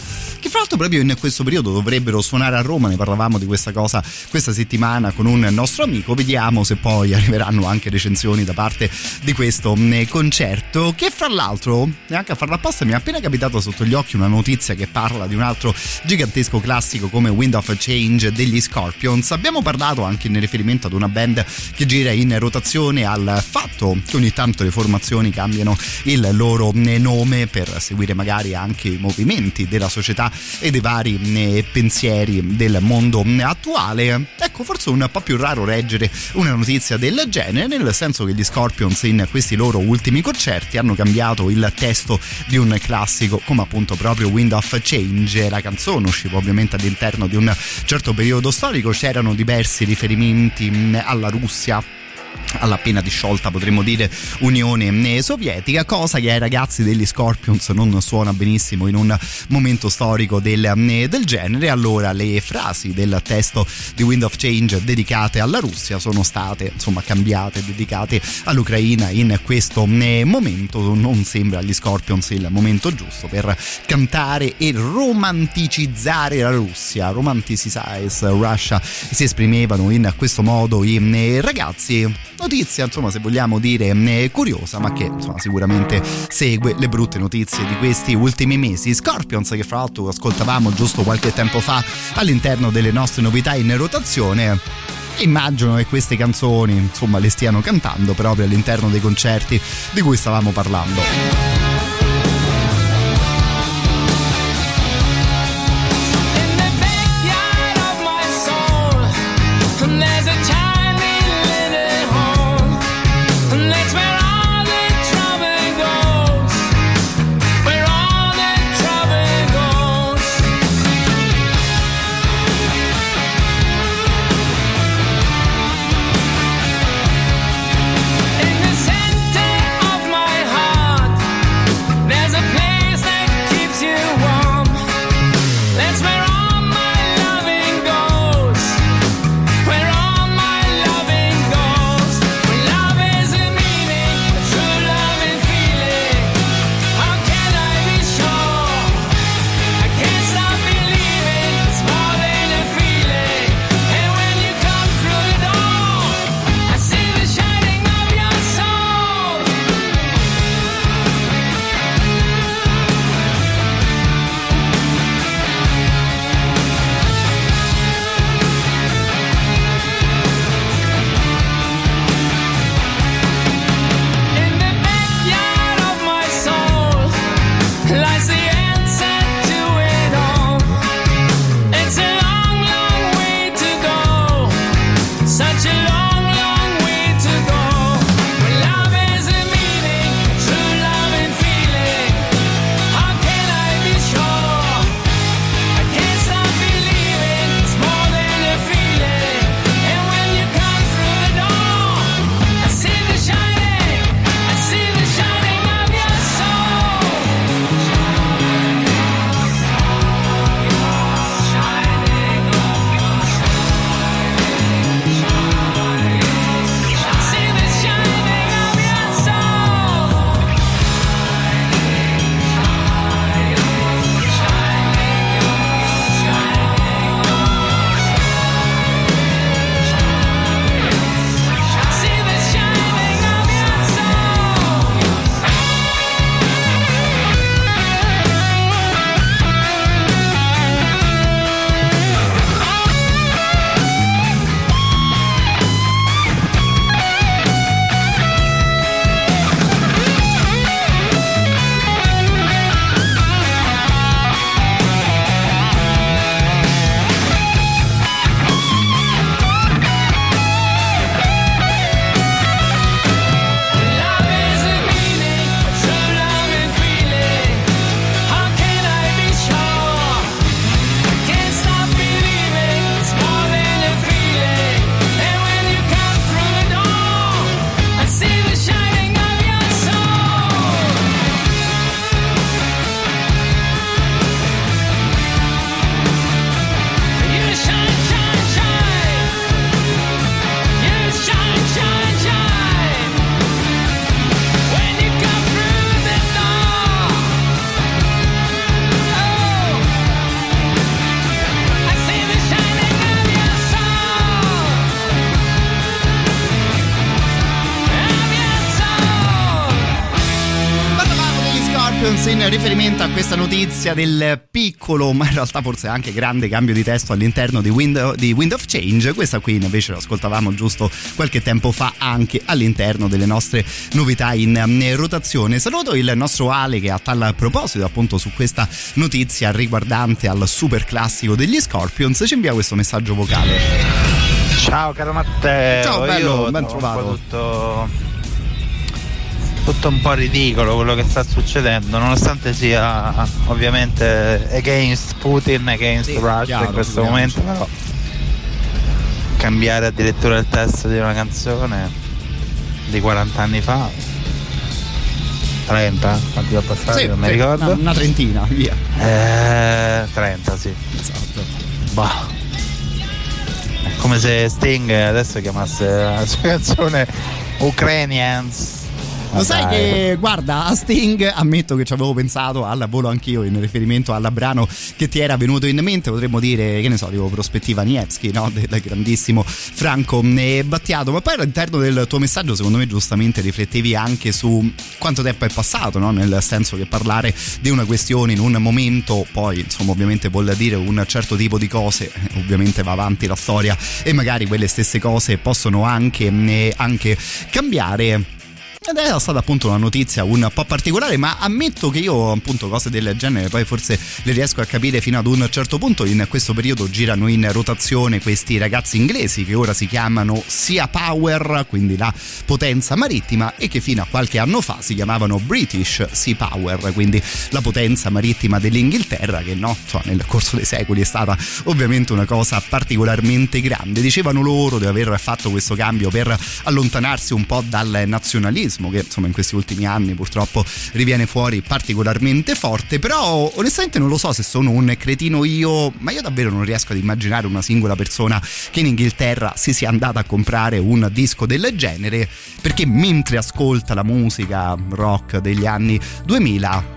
l'altro proprio in questo periodo dovrebbero suonare a Roma, ne parlavamo di questa cosa questa settimana con un nostro amico, vediamo se poi arriveranno anche recensioni da parte di questo mm, concerto che fra l'altro, neanche a farla apposta, mi è appena capitato sotto gli occhi una notizia che parla di un altro gigantesco classico come Wind of Change degli Scorpions. Abbiamo parlato anche in riferimento ad una band che gira in rotazione al fatto che ogni tanto le formazioni cambiano il loro mm, nome per seguire magari anche i movimenti della società e dei vari eh, pensieri del mondo attuale. Ecco, forse un po' più raro leggere una notizia del genere, nel senso che gli Scorpions in questi loro ultimi concerti hanno cambiato il testo di un classico come appunto proprio Wind of Change. La canzone usciva ovviamente all'interno di un certo periodo storico, c'erano diversi riferimenti alla Russia alla appena disciolta potremmo dire Unione Sovietica, cosa che ai ragazzi degli Scorpions non suona benissimo in un momento storico del, del genere. Allora le frasi del testo di Wind of Change dedicate alla Russia sono state insomma cambiate, dedicate all'Ucraina in questo momento. Non sembra agli Scorpions il momento giusto per cantare e romanticizzare la Russia. Romanticize Russia si esprimevano in questo modo i ragazzi notizia, insomma, se vogliamo dire eh, curiosa, ma che insomma, sicuramente segue le brutte notizie di questi ultimi mesi. Scorpions, che fra l'altro ascoltavamo giusto qualche tempo fa all'interno delle nostre novità in rotazione. Immagino che queste canzoni, insomma, le stiano cantando proprio all'interno dei concerti di cui stavamo parlando. In riferimento a questa notizia del piccolo, ma in realtà forse anche grande cambio di testo all'interno di Wind, di Wind of Change. Questa qui invece l'ascoltavamo giusto qualche tempo fa anche all'interno delle nostre novità in, in rotazione. Saluto il nostro Ale che a tal proposito appunto su questa notizia riguardante al super classico degli Scorpions ci invia questo messaggio vocale. Ciao caro Matteo. Ciao bello, Io ben trovato. Tutto un po' ridicolo quello che sta succedendo, nonostante sia ovviamente against Putin, against Sì, Russia chiaro, in questo momento, però cambiare addirittura il testo di una canzone di 40 anni fa. 30? Quanti ho passati? Sì, non mi ricordo. Una, una trentina, via. Eh, 30, sì. Esatto. Bah. È come se Sting adesso chiamasse la sua canzone Ukrainians. Lo sai dai. che, guarda, a Sting ammetto che ci avevo pensato al volo anch'io in riferimento al brano che ti era venuto in mente, potremmo dire, che ne so, tipo prospettiva Nievski, no? Del grandissimo Franco eh, Battiato. Ma poi all'interno del tuo messaggio, secondo me, giustamente riflettevi anche su quanto tempo è passato, no? Nel senso che parlare di una questione in un momento, poi, insomma, ovviamente vuol dire un certo tipo di cose, eh, ovviamente va avanti la storia e magari quelle stesse cose possono anche, eh, anche cambiare. Ed è stata appunto una notizia un po' particolare, ma ammetto che io appunto cose del genere poi forse le riesco a capire fino ad un certo punto. In questo periodo girano in rotazione questi ragazzi inglesi che ora si chiamano Sea Power, quindi la potenza marittima, e che fino a qualche anno fa si chiamavano British Sea Power, quindi la potenza marittima dell'Inghilterra, che no, insomma, nel corso dei secoli è stata ovviamente una cosa particolarmente grande. Dicevano loro di aver fatto questo cambio per allontanarsi un po' dal nazionalismo che insomma in questi ultimi anni purtroppo riviene fuori particolarmente forte però onestamente non lo so se sono un cretino io ma io davvero non riesco ad immaginare una singola persona che in Inghilterra si sia andata a comprare un disco del genere perché mentre ascolta la musica rock degli anni 2000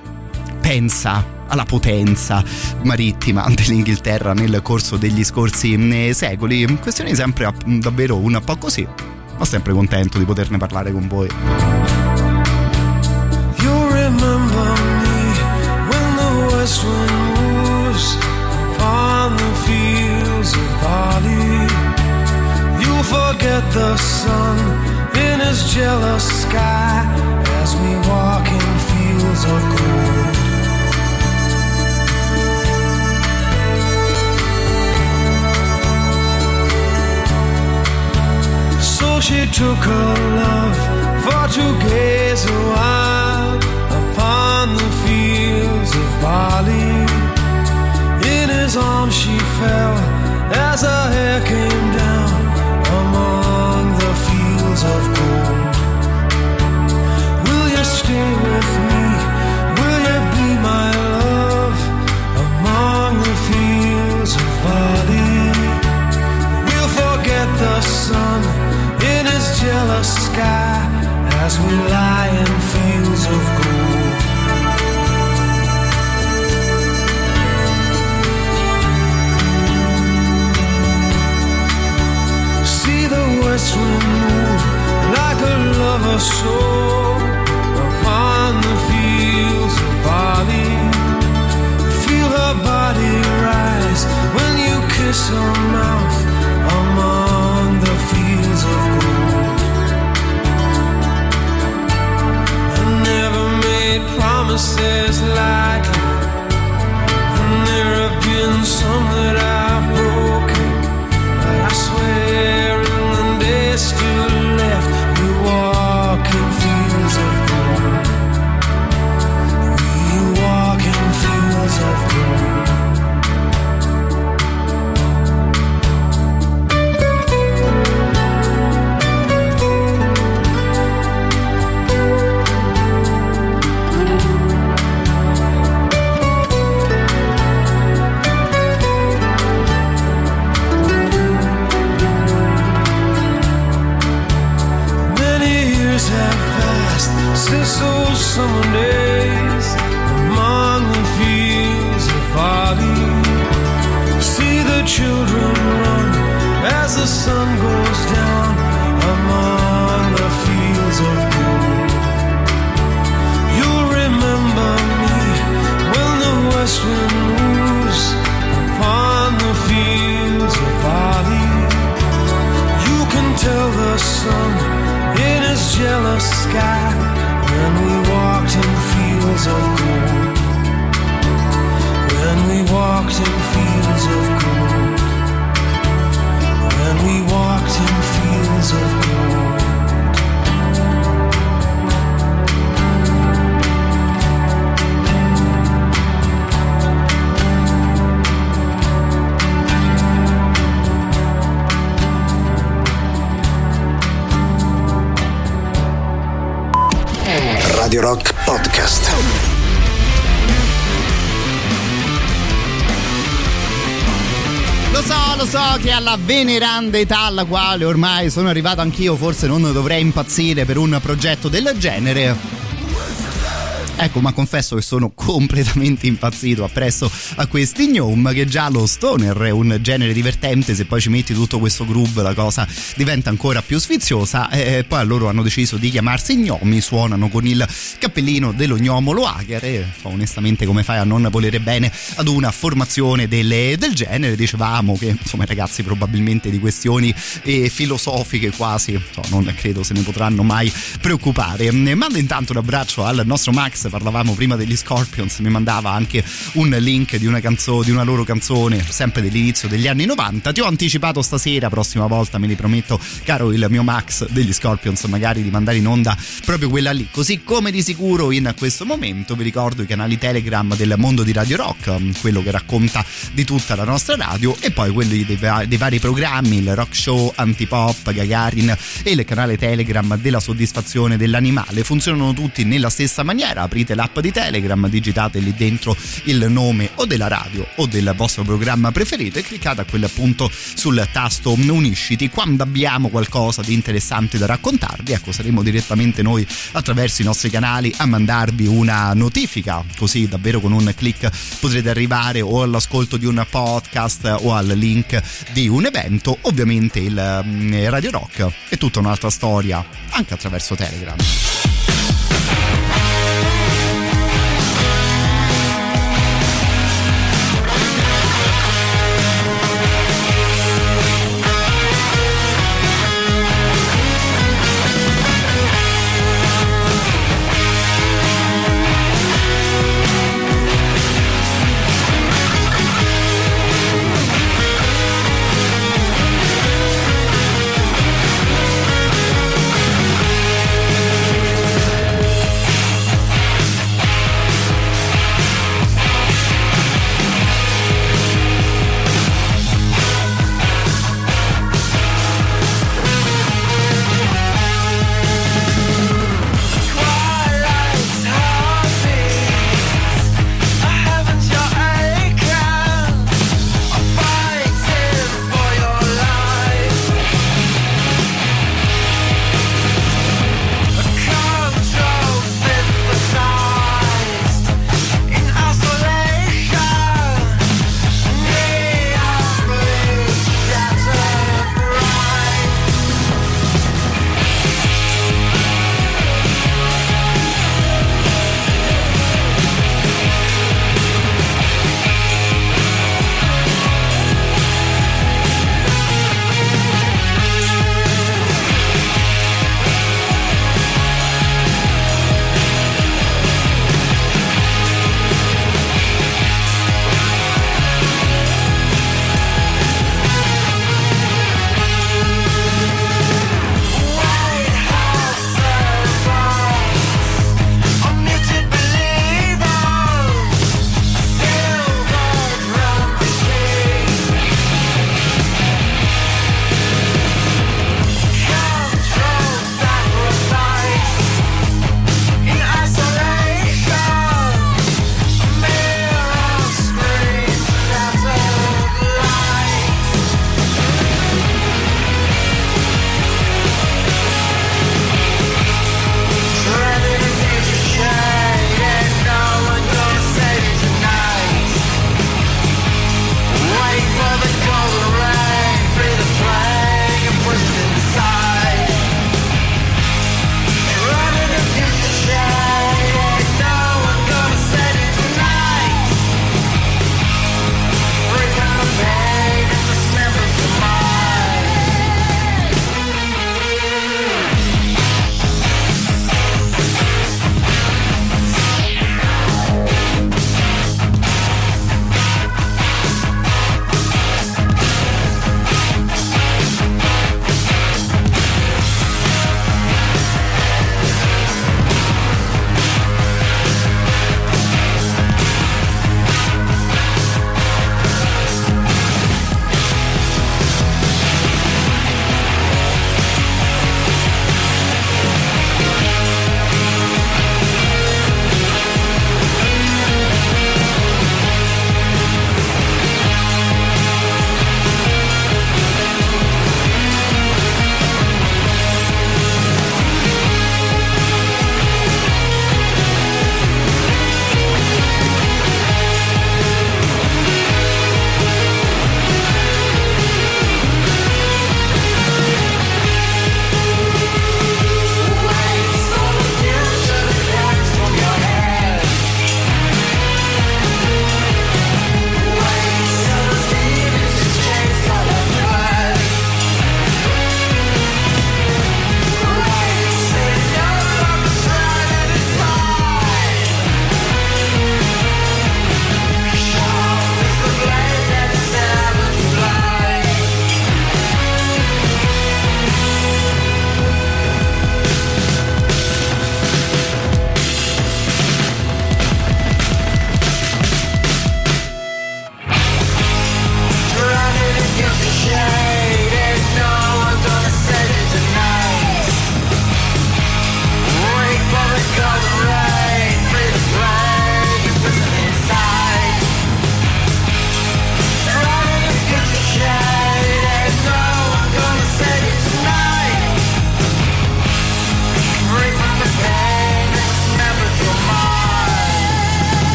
pensa alla potenza marittima dell'Inghilterra nel corso degli scorsi eh, secoli. Questione sempre davvero un po' così, ma sempre contento di poterne parlare con voi. You'll remember me when the west wind moves upon the fields of barley. You'll forget the sun in his jealous sky as we walk in fields of gold. She took her love for to gaze a while upon the fields of barley. In his arms she fell as her hair came down as we lie in fields of gold. See the west wind move like a soul upon the fields of. Feel her body rise when you kiss her mouth closest light. summer days among the fields of barley. See the children run as the sun goes down among the fields of gold. You'll remember me when the west wind moves upon the fields of barley. You can tell the sun in his jealous sky when we walked in fields of gold. When we walked in fields of gold. When we walked in fields of gold. Radio Rock Podcast. Lo so, lo so che alla veneranda età alla quale ormai sono arrivato anch'io forse non dovrei impazzire per un progetto del genere. Ecco, ma confesso che sono completamente impazzito appresso a questi gnome che già lo stoner è un genere divertente, se poi ci metti tutto questo groove la cosa diventa ancora più sfiziosa e poi loro hanno deciso di chiamarsi gnomi, suonano con il cappellino dello gnomolo hacker e onestamente come fai a non volere bene ad una formazione delle, del genere? Dicevamo che insomma ragazzi probabilmente di questioni eh, filosofiche quasi so, non credo se ne potranno mai preoccupare. Mando intanto un abbraccio al nostro Max parlavamo prima degli Scorpions, mi mandava anche un link di una, canzo- di una loro canzone, sempre dell'inizio degli anni 90. Ti ho anticipato stasera, prossima volta me li prometto, caro il mio Max degli Scorpions, magari di mandare in onda proprio quella lì. Così come di sicuro in questo momento vi ricordo i canali Telegram del mondo di Radio Rock, quello che racconta di tutta la nostra radio, e poi quelli dei, dei vari programmi, il Rock Show, Antipop, Gagarin e il canale Telegram della soddisfazione dell'animale. Funzionano tutti nella stessa maniera aprite l'app di Telegram, digitate lì dentro il nome o della radio o del vostro programma preferito e cliccate a quel punto sul tasto unisciti. Quando abbiamo qualcosa di interessante da raccontarvi, ecco, saremo direttamente noi attraverso i nostri canali a mandarvi una notifica, così davvero con un clic potrete arrivare o all'ascolto di un podcast o al link di un evento. Ovviamente il Radio Rock è tutta un'altra storia anche attraverso Telegram.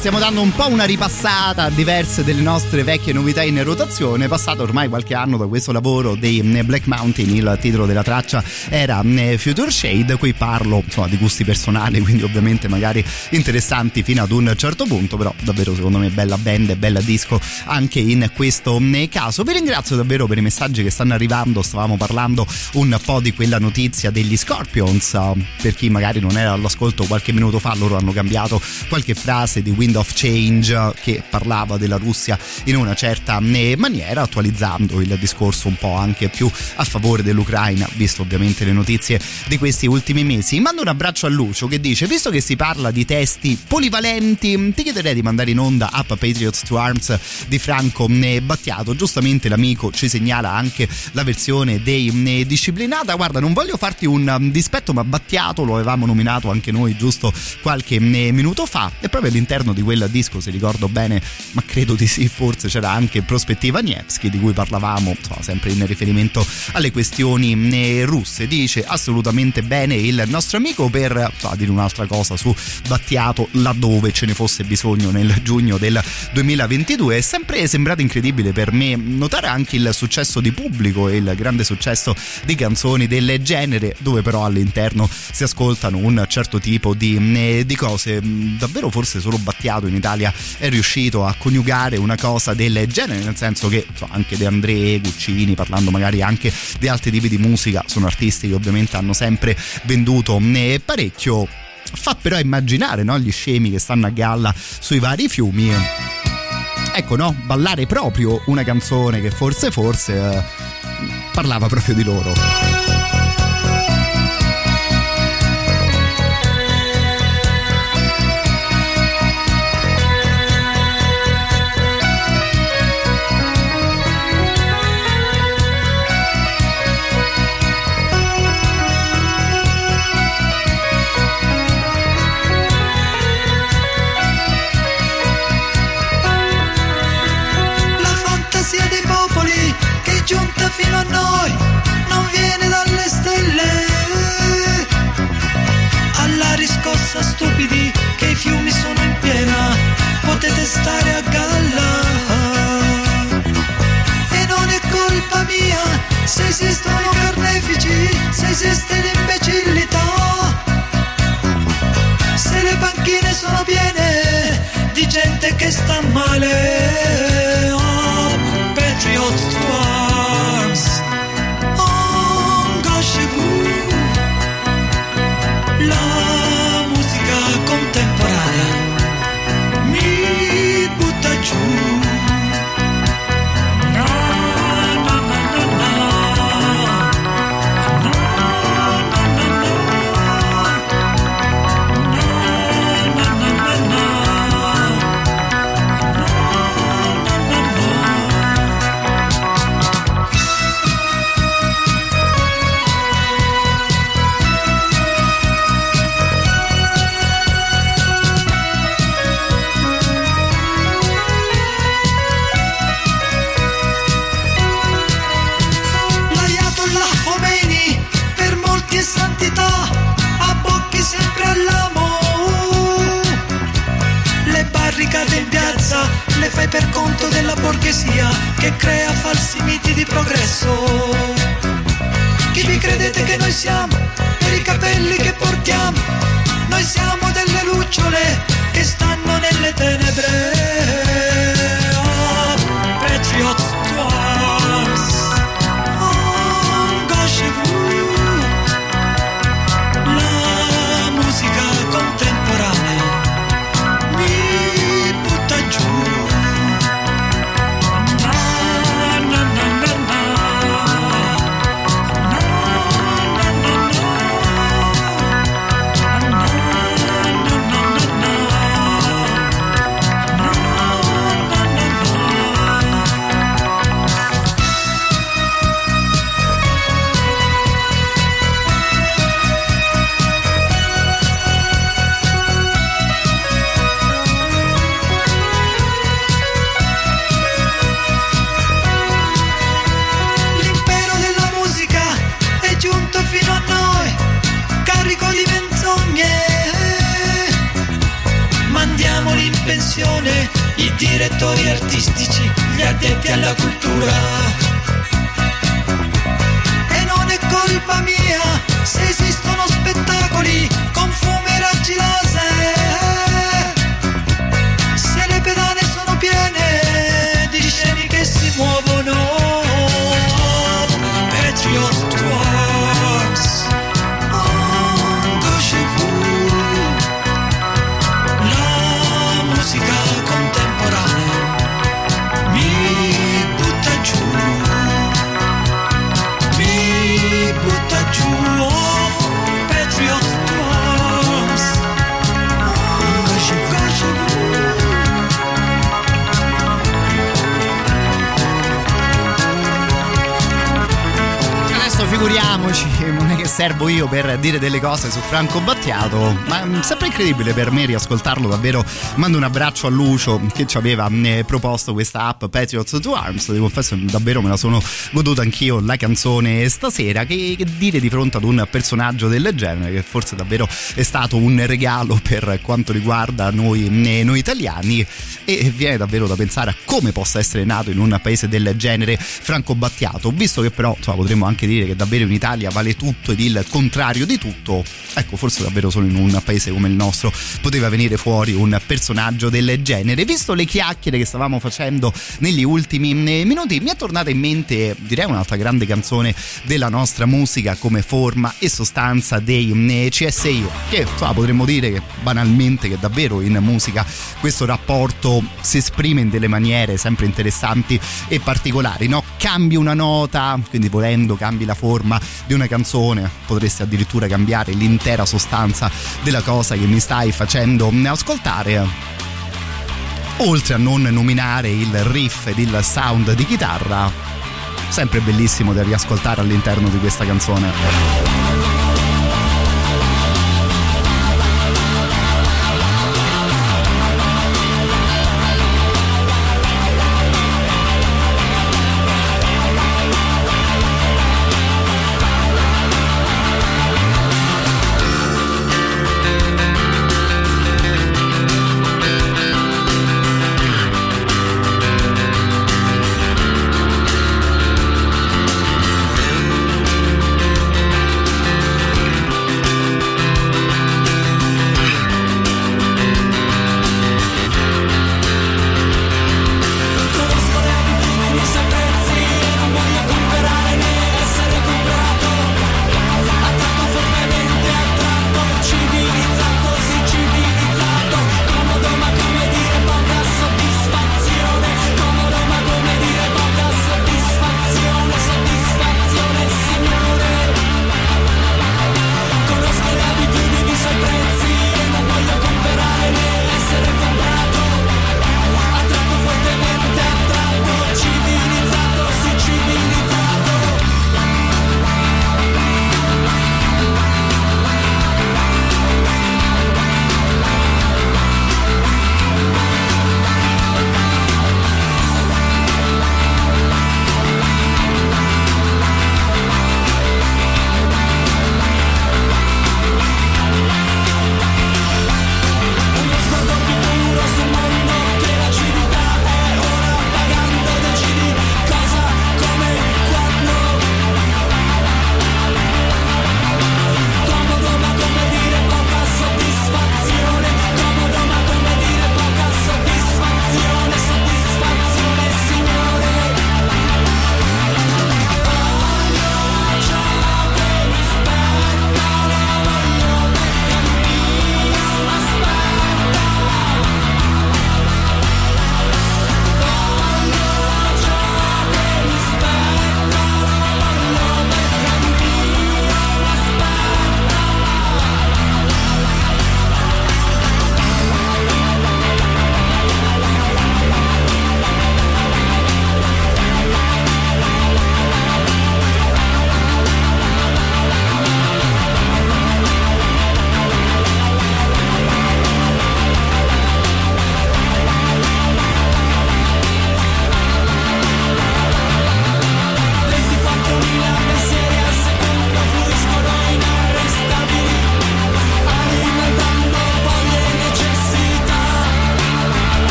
Stiamo dando un po' una ripassata a diverse delle nostre vecchie novità in rotazione. Passato ormai qualche anno da questo lavoro dei mm, Black Mountain, il titolo della traccia era mm, Future Shade. Qui parlo insomma, di gusti personali, <laughs> quindi ovviamente magari interessanti fino ad un certo punto, però davvero secondo me bella band e bella disco anche in questo mm, caso. Vi ringrazio davvero per i messaggi che stanno arrivando. Stavamo parlando un po' di quella notizia degli Scorpions. Per chi magari non era all'ascolto qualche minuto fa, loro hanno cambiato qualche frase di Wind of Change che parlava della Russia in una certa eh, maniera, attualizzando il discorso un po' anche più a favore dell'Ucraina, visto ovviamente le notizie di questi ultimi mesi. Mando un abbraccio a Lucio che dice: Visto che si parla di testi polivalenti, ti chiederei di mandare in onda Up Patriots to Arms di Franco eh, Battiato. Giustamente l'amico ci segnala anche la versione dei eh, disciplinata. Guarda, non voglio farti un dispetto, ma Battiato lo avevamo nominato anche noi giusto qualche minuto fa e proprio all'interno di quel disco, se ricordo bene, ma credo di sì, forse c'era anche Prospettiva Nevsky di cui parlavamo, insomma, sempre in riferimento alle questioni eh, russe. Dice assolutamente bene il nostro amico per insomma, dire un'altra cosa su Battiato laddove ce ne fosse bisogno nel giugno del 2022. È sempre sembrato incredibile per me notare anche il successo di pubblico e il grande successo di canzoni del genere, dove però all'interno si ascoltano un certo tipo di, eh, di cose davvero forse solo Battiato in Italia è riuscito a coniugare una cosa del genere, nel senso che insomma, anche De André, Guccini, parlando magari anche di altri tipi di musica, sono artisti che ovviamente hanno sempre venduto parecchio. Fa però immaginare no, gli scemi che stanno a galla sui vari fiumi. Ecco, no, ballare proprio una canzone che forse, forse eh, parlava proprio di loro. Per dire delle cose su Franco Battiato, ma è sempre incredibile per me riascoltarlo davvero. Mando un abbraccio a Lucio che ci aveva eh, proposto questa app Patriots to Arms. Devo confesso, davvero me la sono goduta anch'io la canzone stasera. Che, che dire di fronte ad un personaggio del genere, che forse davvero è stato un regalo per quanto riguarda noi, eh, noi italiani. E viene davvero da pensare a come possa essere nato in un paese del genere Franco Battiato, visto che però insomma, potremmo anche dire che davvero in Italia vale tutto ed il contrario di tutto, ecco forse davvero solo in un paese come il nostro poteva venire fuori un personaggio del genere. Visto le chiacchiere che stavamo facendo negli ultimi eh, minuti, mi è tornata in mente direi un'altra grande canzone della nostra musica come forma e sostanza dei eh, CSI, che insomma, potremmo dire che banalmente che davvero in musica questo rapporto si esprime in delle maniere sempre interessanti e particolari, no? Cambi una nota, quindi volendo cambi la forma di una canzone, potresti addirittura cambiare l'intera sostanza della cosa che mi stai facendo ascoltare. Oltre a non nominare il riff ed il sound di chitarra, sempre bellissimo da riascoltare all'interno di questa canzone.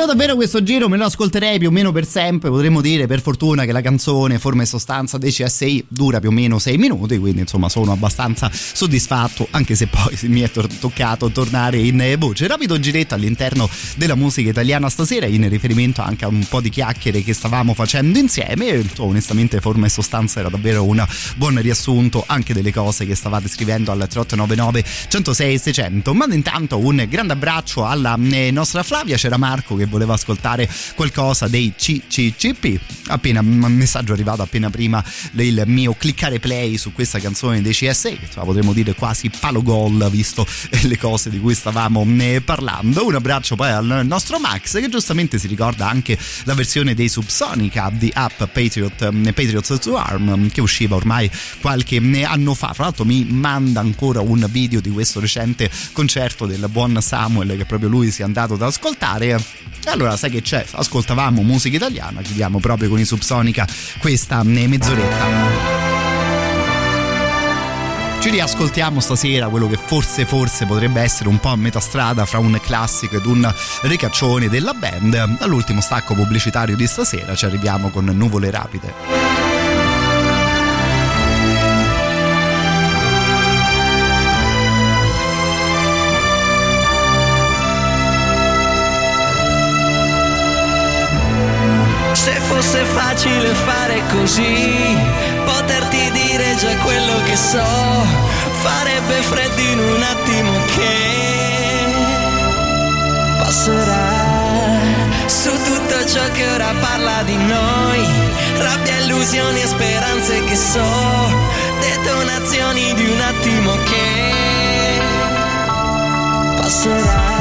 Io davvero questo giro me lo ascolterei più o meno per sempre, potremmo dire per fortuna che la canzone Forma e Sostanza dei CSI dura più o meno 6 minuti, quindi insomma sono abbastanza soddisfatto, anche se poi <laughs> mi è tor- toccato tornare in voce. Rapido giretto all'interno della musica italiana stasera, in riferimento anche a un po' di chiacchiere che stavamo facendo insieme. Onestamente Forma e Sostanza era davvero un buon riassunto anche delle cose che stavate scrivendo al 3899 106 600. Ma intanto un grande abbraccio alla eh, nostra Flavia, c'era Marco che voleva ascoltare qualcosa dei CCCP. Appena un messaggio arrivato appena prima del mio cliccare play su questa canzone dei CSA, insomma, potremmo dire quasi palo gol visto le cose di cui stavamo eh, parlando. Un abbraccio poi al nostro Max che giustamente si ricorda anche la versione dei Subsonica di App Patriot, eh, Patriots to Arm che usciva ormai qualche eh, anno fa. Fra l'altro mi manda ancora un video di questo recente concerto del buon Samuel che proprio lui si è andato ad ascoltare allora sai che c'è? Ascoltavamo musica italiana, chiudiamo proprio con i Subsonica questa mezz'oretta. Ci riascoltiamo stasera quello che forse forse potrebbe essere un po' a metà strada fra un classico ed un ricaccione della band. All'ultimo stacco pubblicitario di stasera ci arriviamo con Nuvole Rapide. Fosse facile fare così, poterti dire già quello che so, farebbe freddo in un attimo che passerà. Su tutto ciò che ora parla di noi, rabbia, illusioni e speranze che so, detonazioni di un attimo che passerà.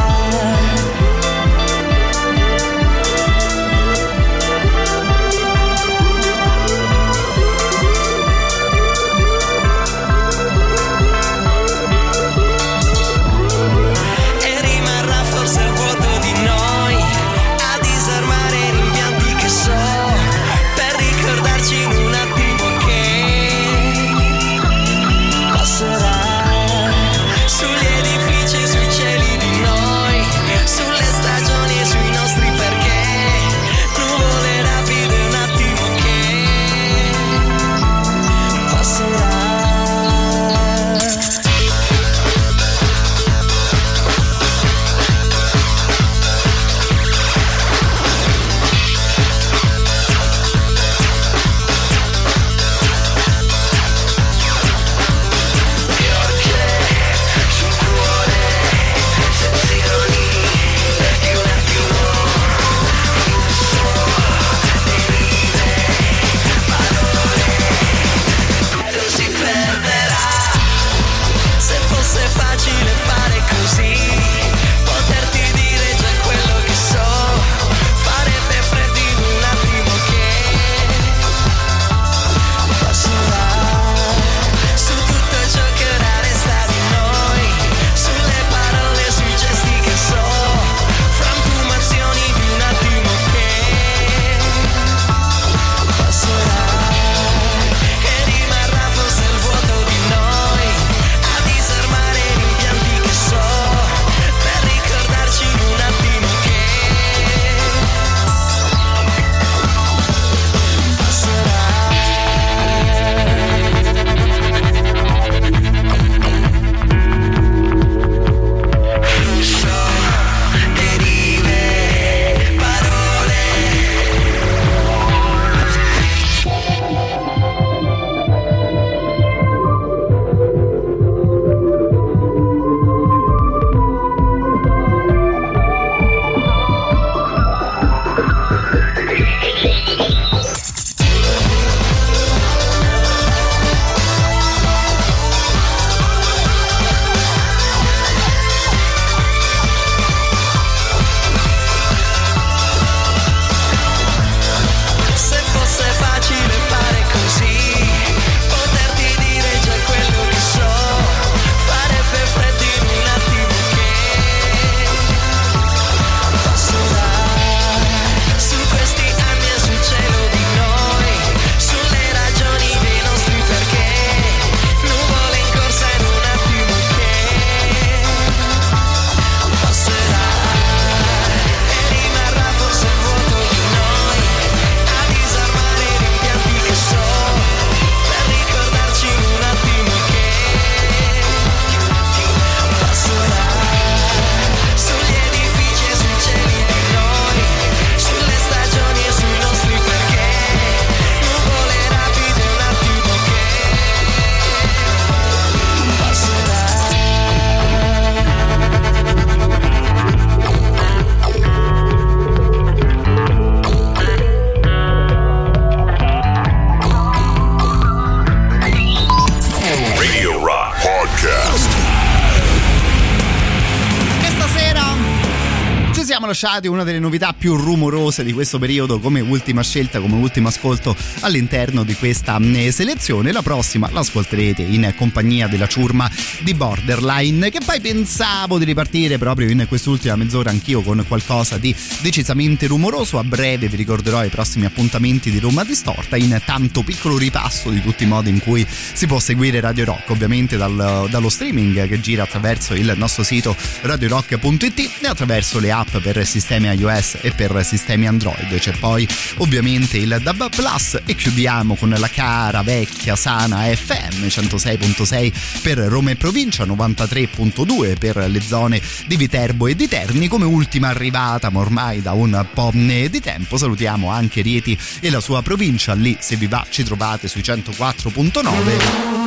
Lasciati una delle novità più rumorose di questo periodo come ultima scelta, come ultimo ascolto all'interno di questa mm, selezione. La prossima l'ascolterete in compagnia della ciurma di Borderline, che poi pensavo di ripartire proprio in quest'ultima mezz'ora anch'io con qualcosa di decisamente rumoroso. A breve vi ricorderò i prossimi appuntamenti di Roma Distorta. Intanto piccolo ripasso di tutti i modi in cui si può seguire Radio Rock, ovviamente dal, dallo streaming che gira attraverso il nostro sito radiorock.it e attraverso le app per sistemi iOS e per sistemi Android. C'è poi ovviamente il DAB Plus e chiudiamo con la cara vecchia sana FM 106.6 per Roma e provincia, 93.2 per le zone di Viterbo e di Terni come ultima arrivata ma ormai da un po' di tempo. Salutiamo anche Rieti e la sua provincia, lì se vi va ci trovate sui 104.9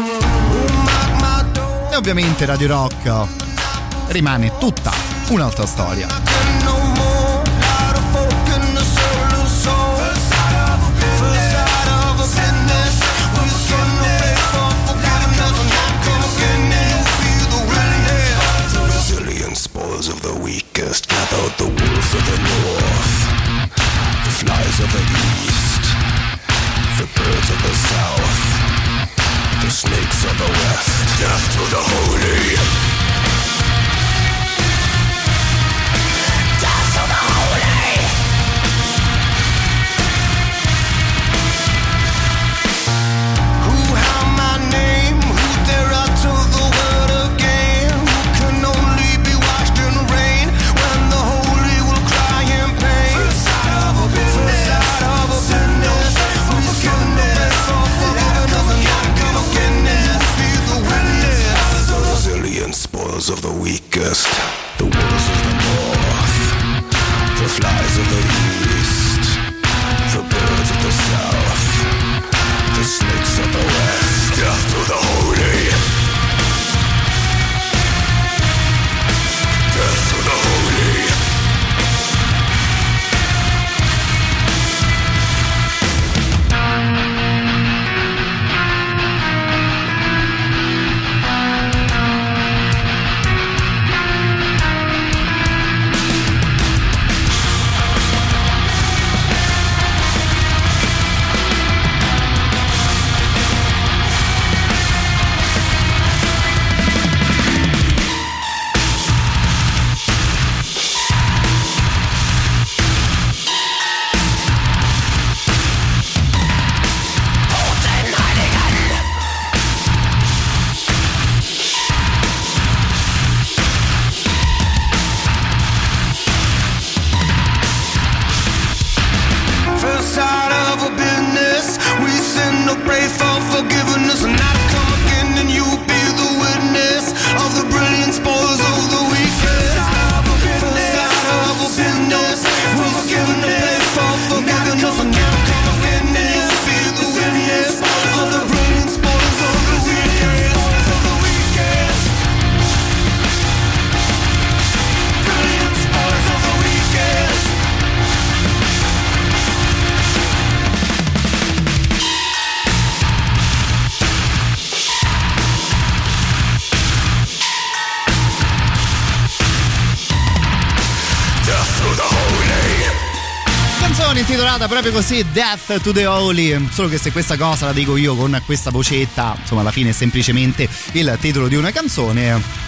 e ovviamente Radio Rock rimane tutta un'altra storia. The wolves of the north, the flies of the east, the birds of the south, the snakes of the west, death to the holy. Of the weakest, proprio così Death to the Holy. Solo che se questa cosa la dico io con questa vocetta Insomma alla fine è semplicemente il titolo di una canzone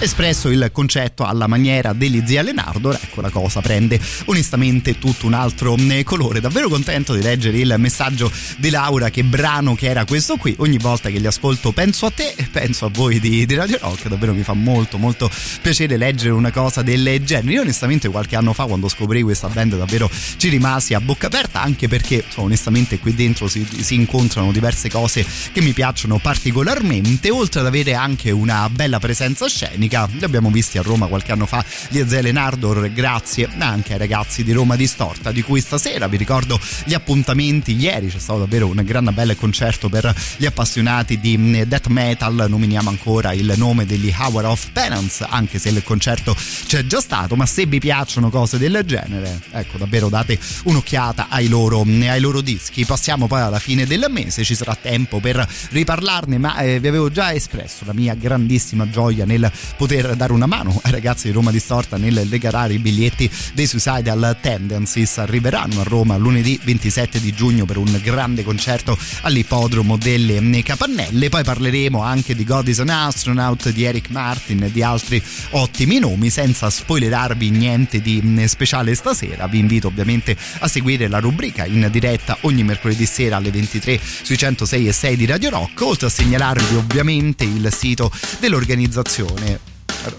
espresso il concetto alla maniera degli zia Leonardo, ecco la cosa prende onestamente tutto un altro eh, colore. Davvero contento di leggere il messaggio di Laura, che brano che era questo qui. Ogni volta che li ascolto penso a te e penso a voi di, di Radio Rock, davvero mi fa molto molto piacere leggere una cosa del genere. Io onestamente qualche anno fa quando scoprì questa band davvero ci rimasi a bocca aperta, anche perché insomma, onestamente qui dentro si, si incontrano diverse cose che mi piacciono particolarmente, oltre ad avere anche una bella presenza scenica li abbiamo visti a Roma qualche anno fa gli Zele Nardor grazie anche ai ragazzi di Roma Distorta di cui stasera vi ricordo gli appuntamenti. Ieri c'è stato davvero un gran bel concerto per gli appassionati di mm, death metal. Nominiamo ancora il nome degli Hour of Penance anche se il concerto c'è già stato ma se vi piacciono cose del genere ecco davvero date un'occhiata ai loro, mm, ai loro dischi. Passiamo poi alla fine del mese ci sarà tempo per riparlarne ma eh, vi avevo già espresso la mia grandissima gioia nel poter dare una mano ai ragazzi di Roma Distorta nel regalare i biglietti dei Suicidal Tendencies. Arriveranno a Roma lunedì 27 di giugno per un grande concerto all'ippodromo delle Capannelle. Poi parleremo anche di God is an Astronaut, di Eric Martin e di altri ottimi nomi. Senza spoilerarvi niente di speciale stasera, vi invito ovviamente a seguire la rubrica in diretta ogni mercoledì sera alle 23 sui 106 e 6 di Radio Rock, oltre a segnalarvi ovviamente il sito dell'organizzazione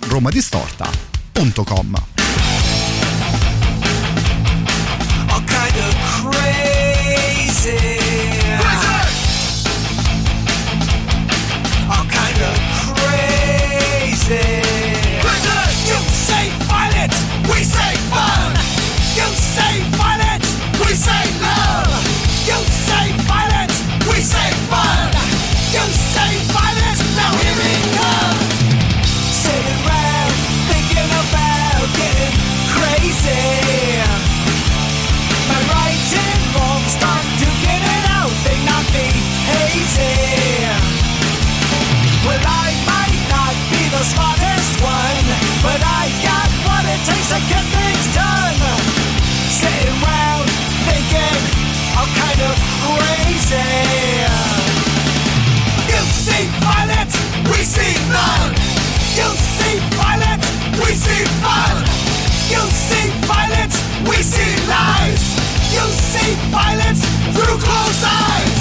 romadistorta.com. see violence through closed eyes.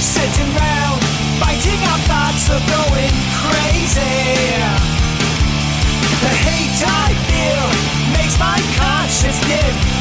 Sitting round, fighting our thoughts of going crazy. The hate I feel makes my conscience get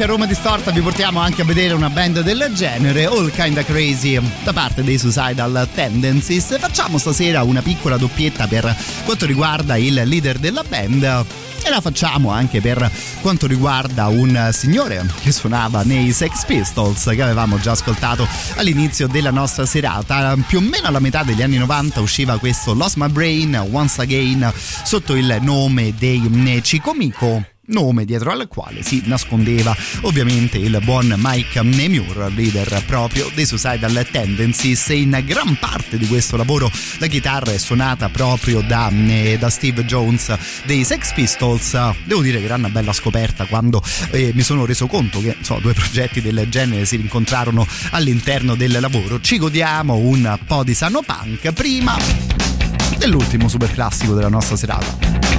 Rock a Roma Distorta vi portiamo anche a vedere una band del genere, All Kinda Crazy, da parte dei Suicidal Tendencies. Facciamo stasera una piccola doppietta per quanto riguarda il leader della band e la facciamo anche per quanto riguarda un signore che suonava nei Sex Pistols che avevamo già ascoltato all'inizio della nostra serata più o meno alla metà degli anni 90 usciva questo Lost My Brain Once Again sotto il nome dei Cicomico nome dietro al quale si nascondeva. Ovviamente il buon Mike Nemure, leader proprio dei Suicidal Tendencies e in gran parte di questo lavoro la chitarra è suonata proprio da, eh, da Steve Jones dei Sex Pistols. Devo dire che era una bella scoperta quando eh, mi sono reso conto che so, due progetti del genere si rincontrarono all'interno del lavoro. Ci godiamo un po' di sano punk prima dell'ultimo super classico della nostra serata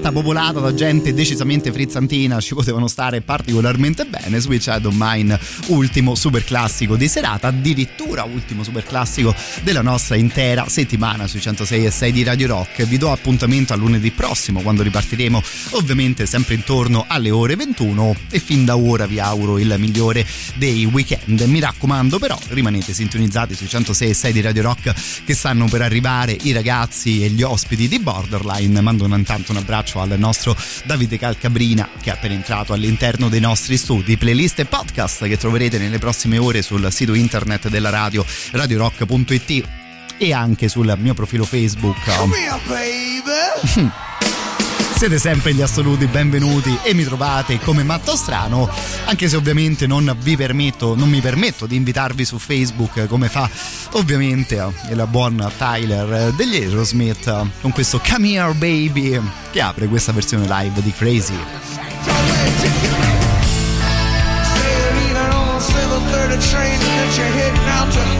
mezz'oretta popolata da gente decisamente frizzantina ci potevano stare particolarmente bene. Switch Out of Mine, ultimo super classico di serata, addirittura ultimo super classico della nostra intera settimana sui 106 e 6 di Radio Rock. Vi do appuntamento a lunedì prossimo quando ripartiremo ovviamente sempre intorno alle ore 21 e fin da ora vi auguro il migliore dei weekend. Mi raccomando però rimanete sintonizzati sui 106 e 6 di Radio Rock che stanno per arrivare i ragazzi e gli ospiti di Borderline. Mando intanto un abbraccio al nostro Davide Calcabrina che è appena entrato all'interno dei nostri studi, playlist e podcast che troverete nelle prossime ore sul sito internet della radio radiorock.it e anche sul mio profilo Facebook. Come here, baby. <laughs> Siete sempre gli assoluti benvenuti e mi trovate come Matto Strano, anche se ovviamente non vi permetto, non mi permetto di invitarvi su Facebook come fa ovviamente il buon Tyler degli Aerosmith con questo Come Here Baby che apre questa versione live di Crazy. Sailing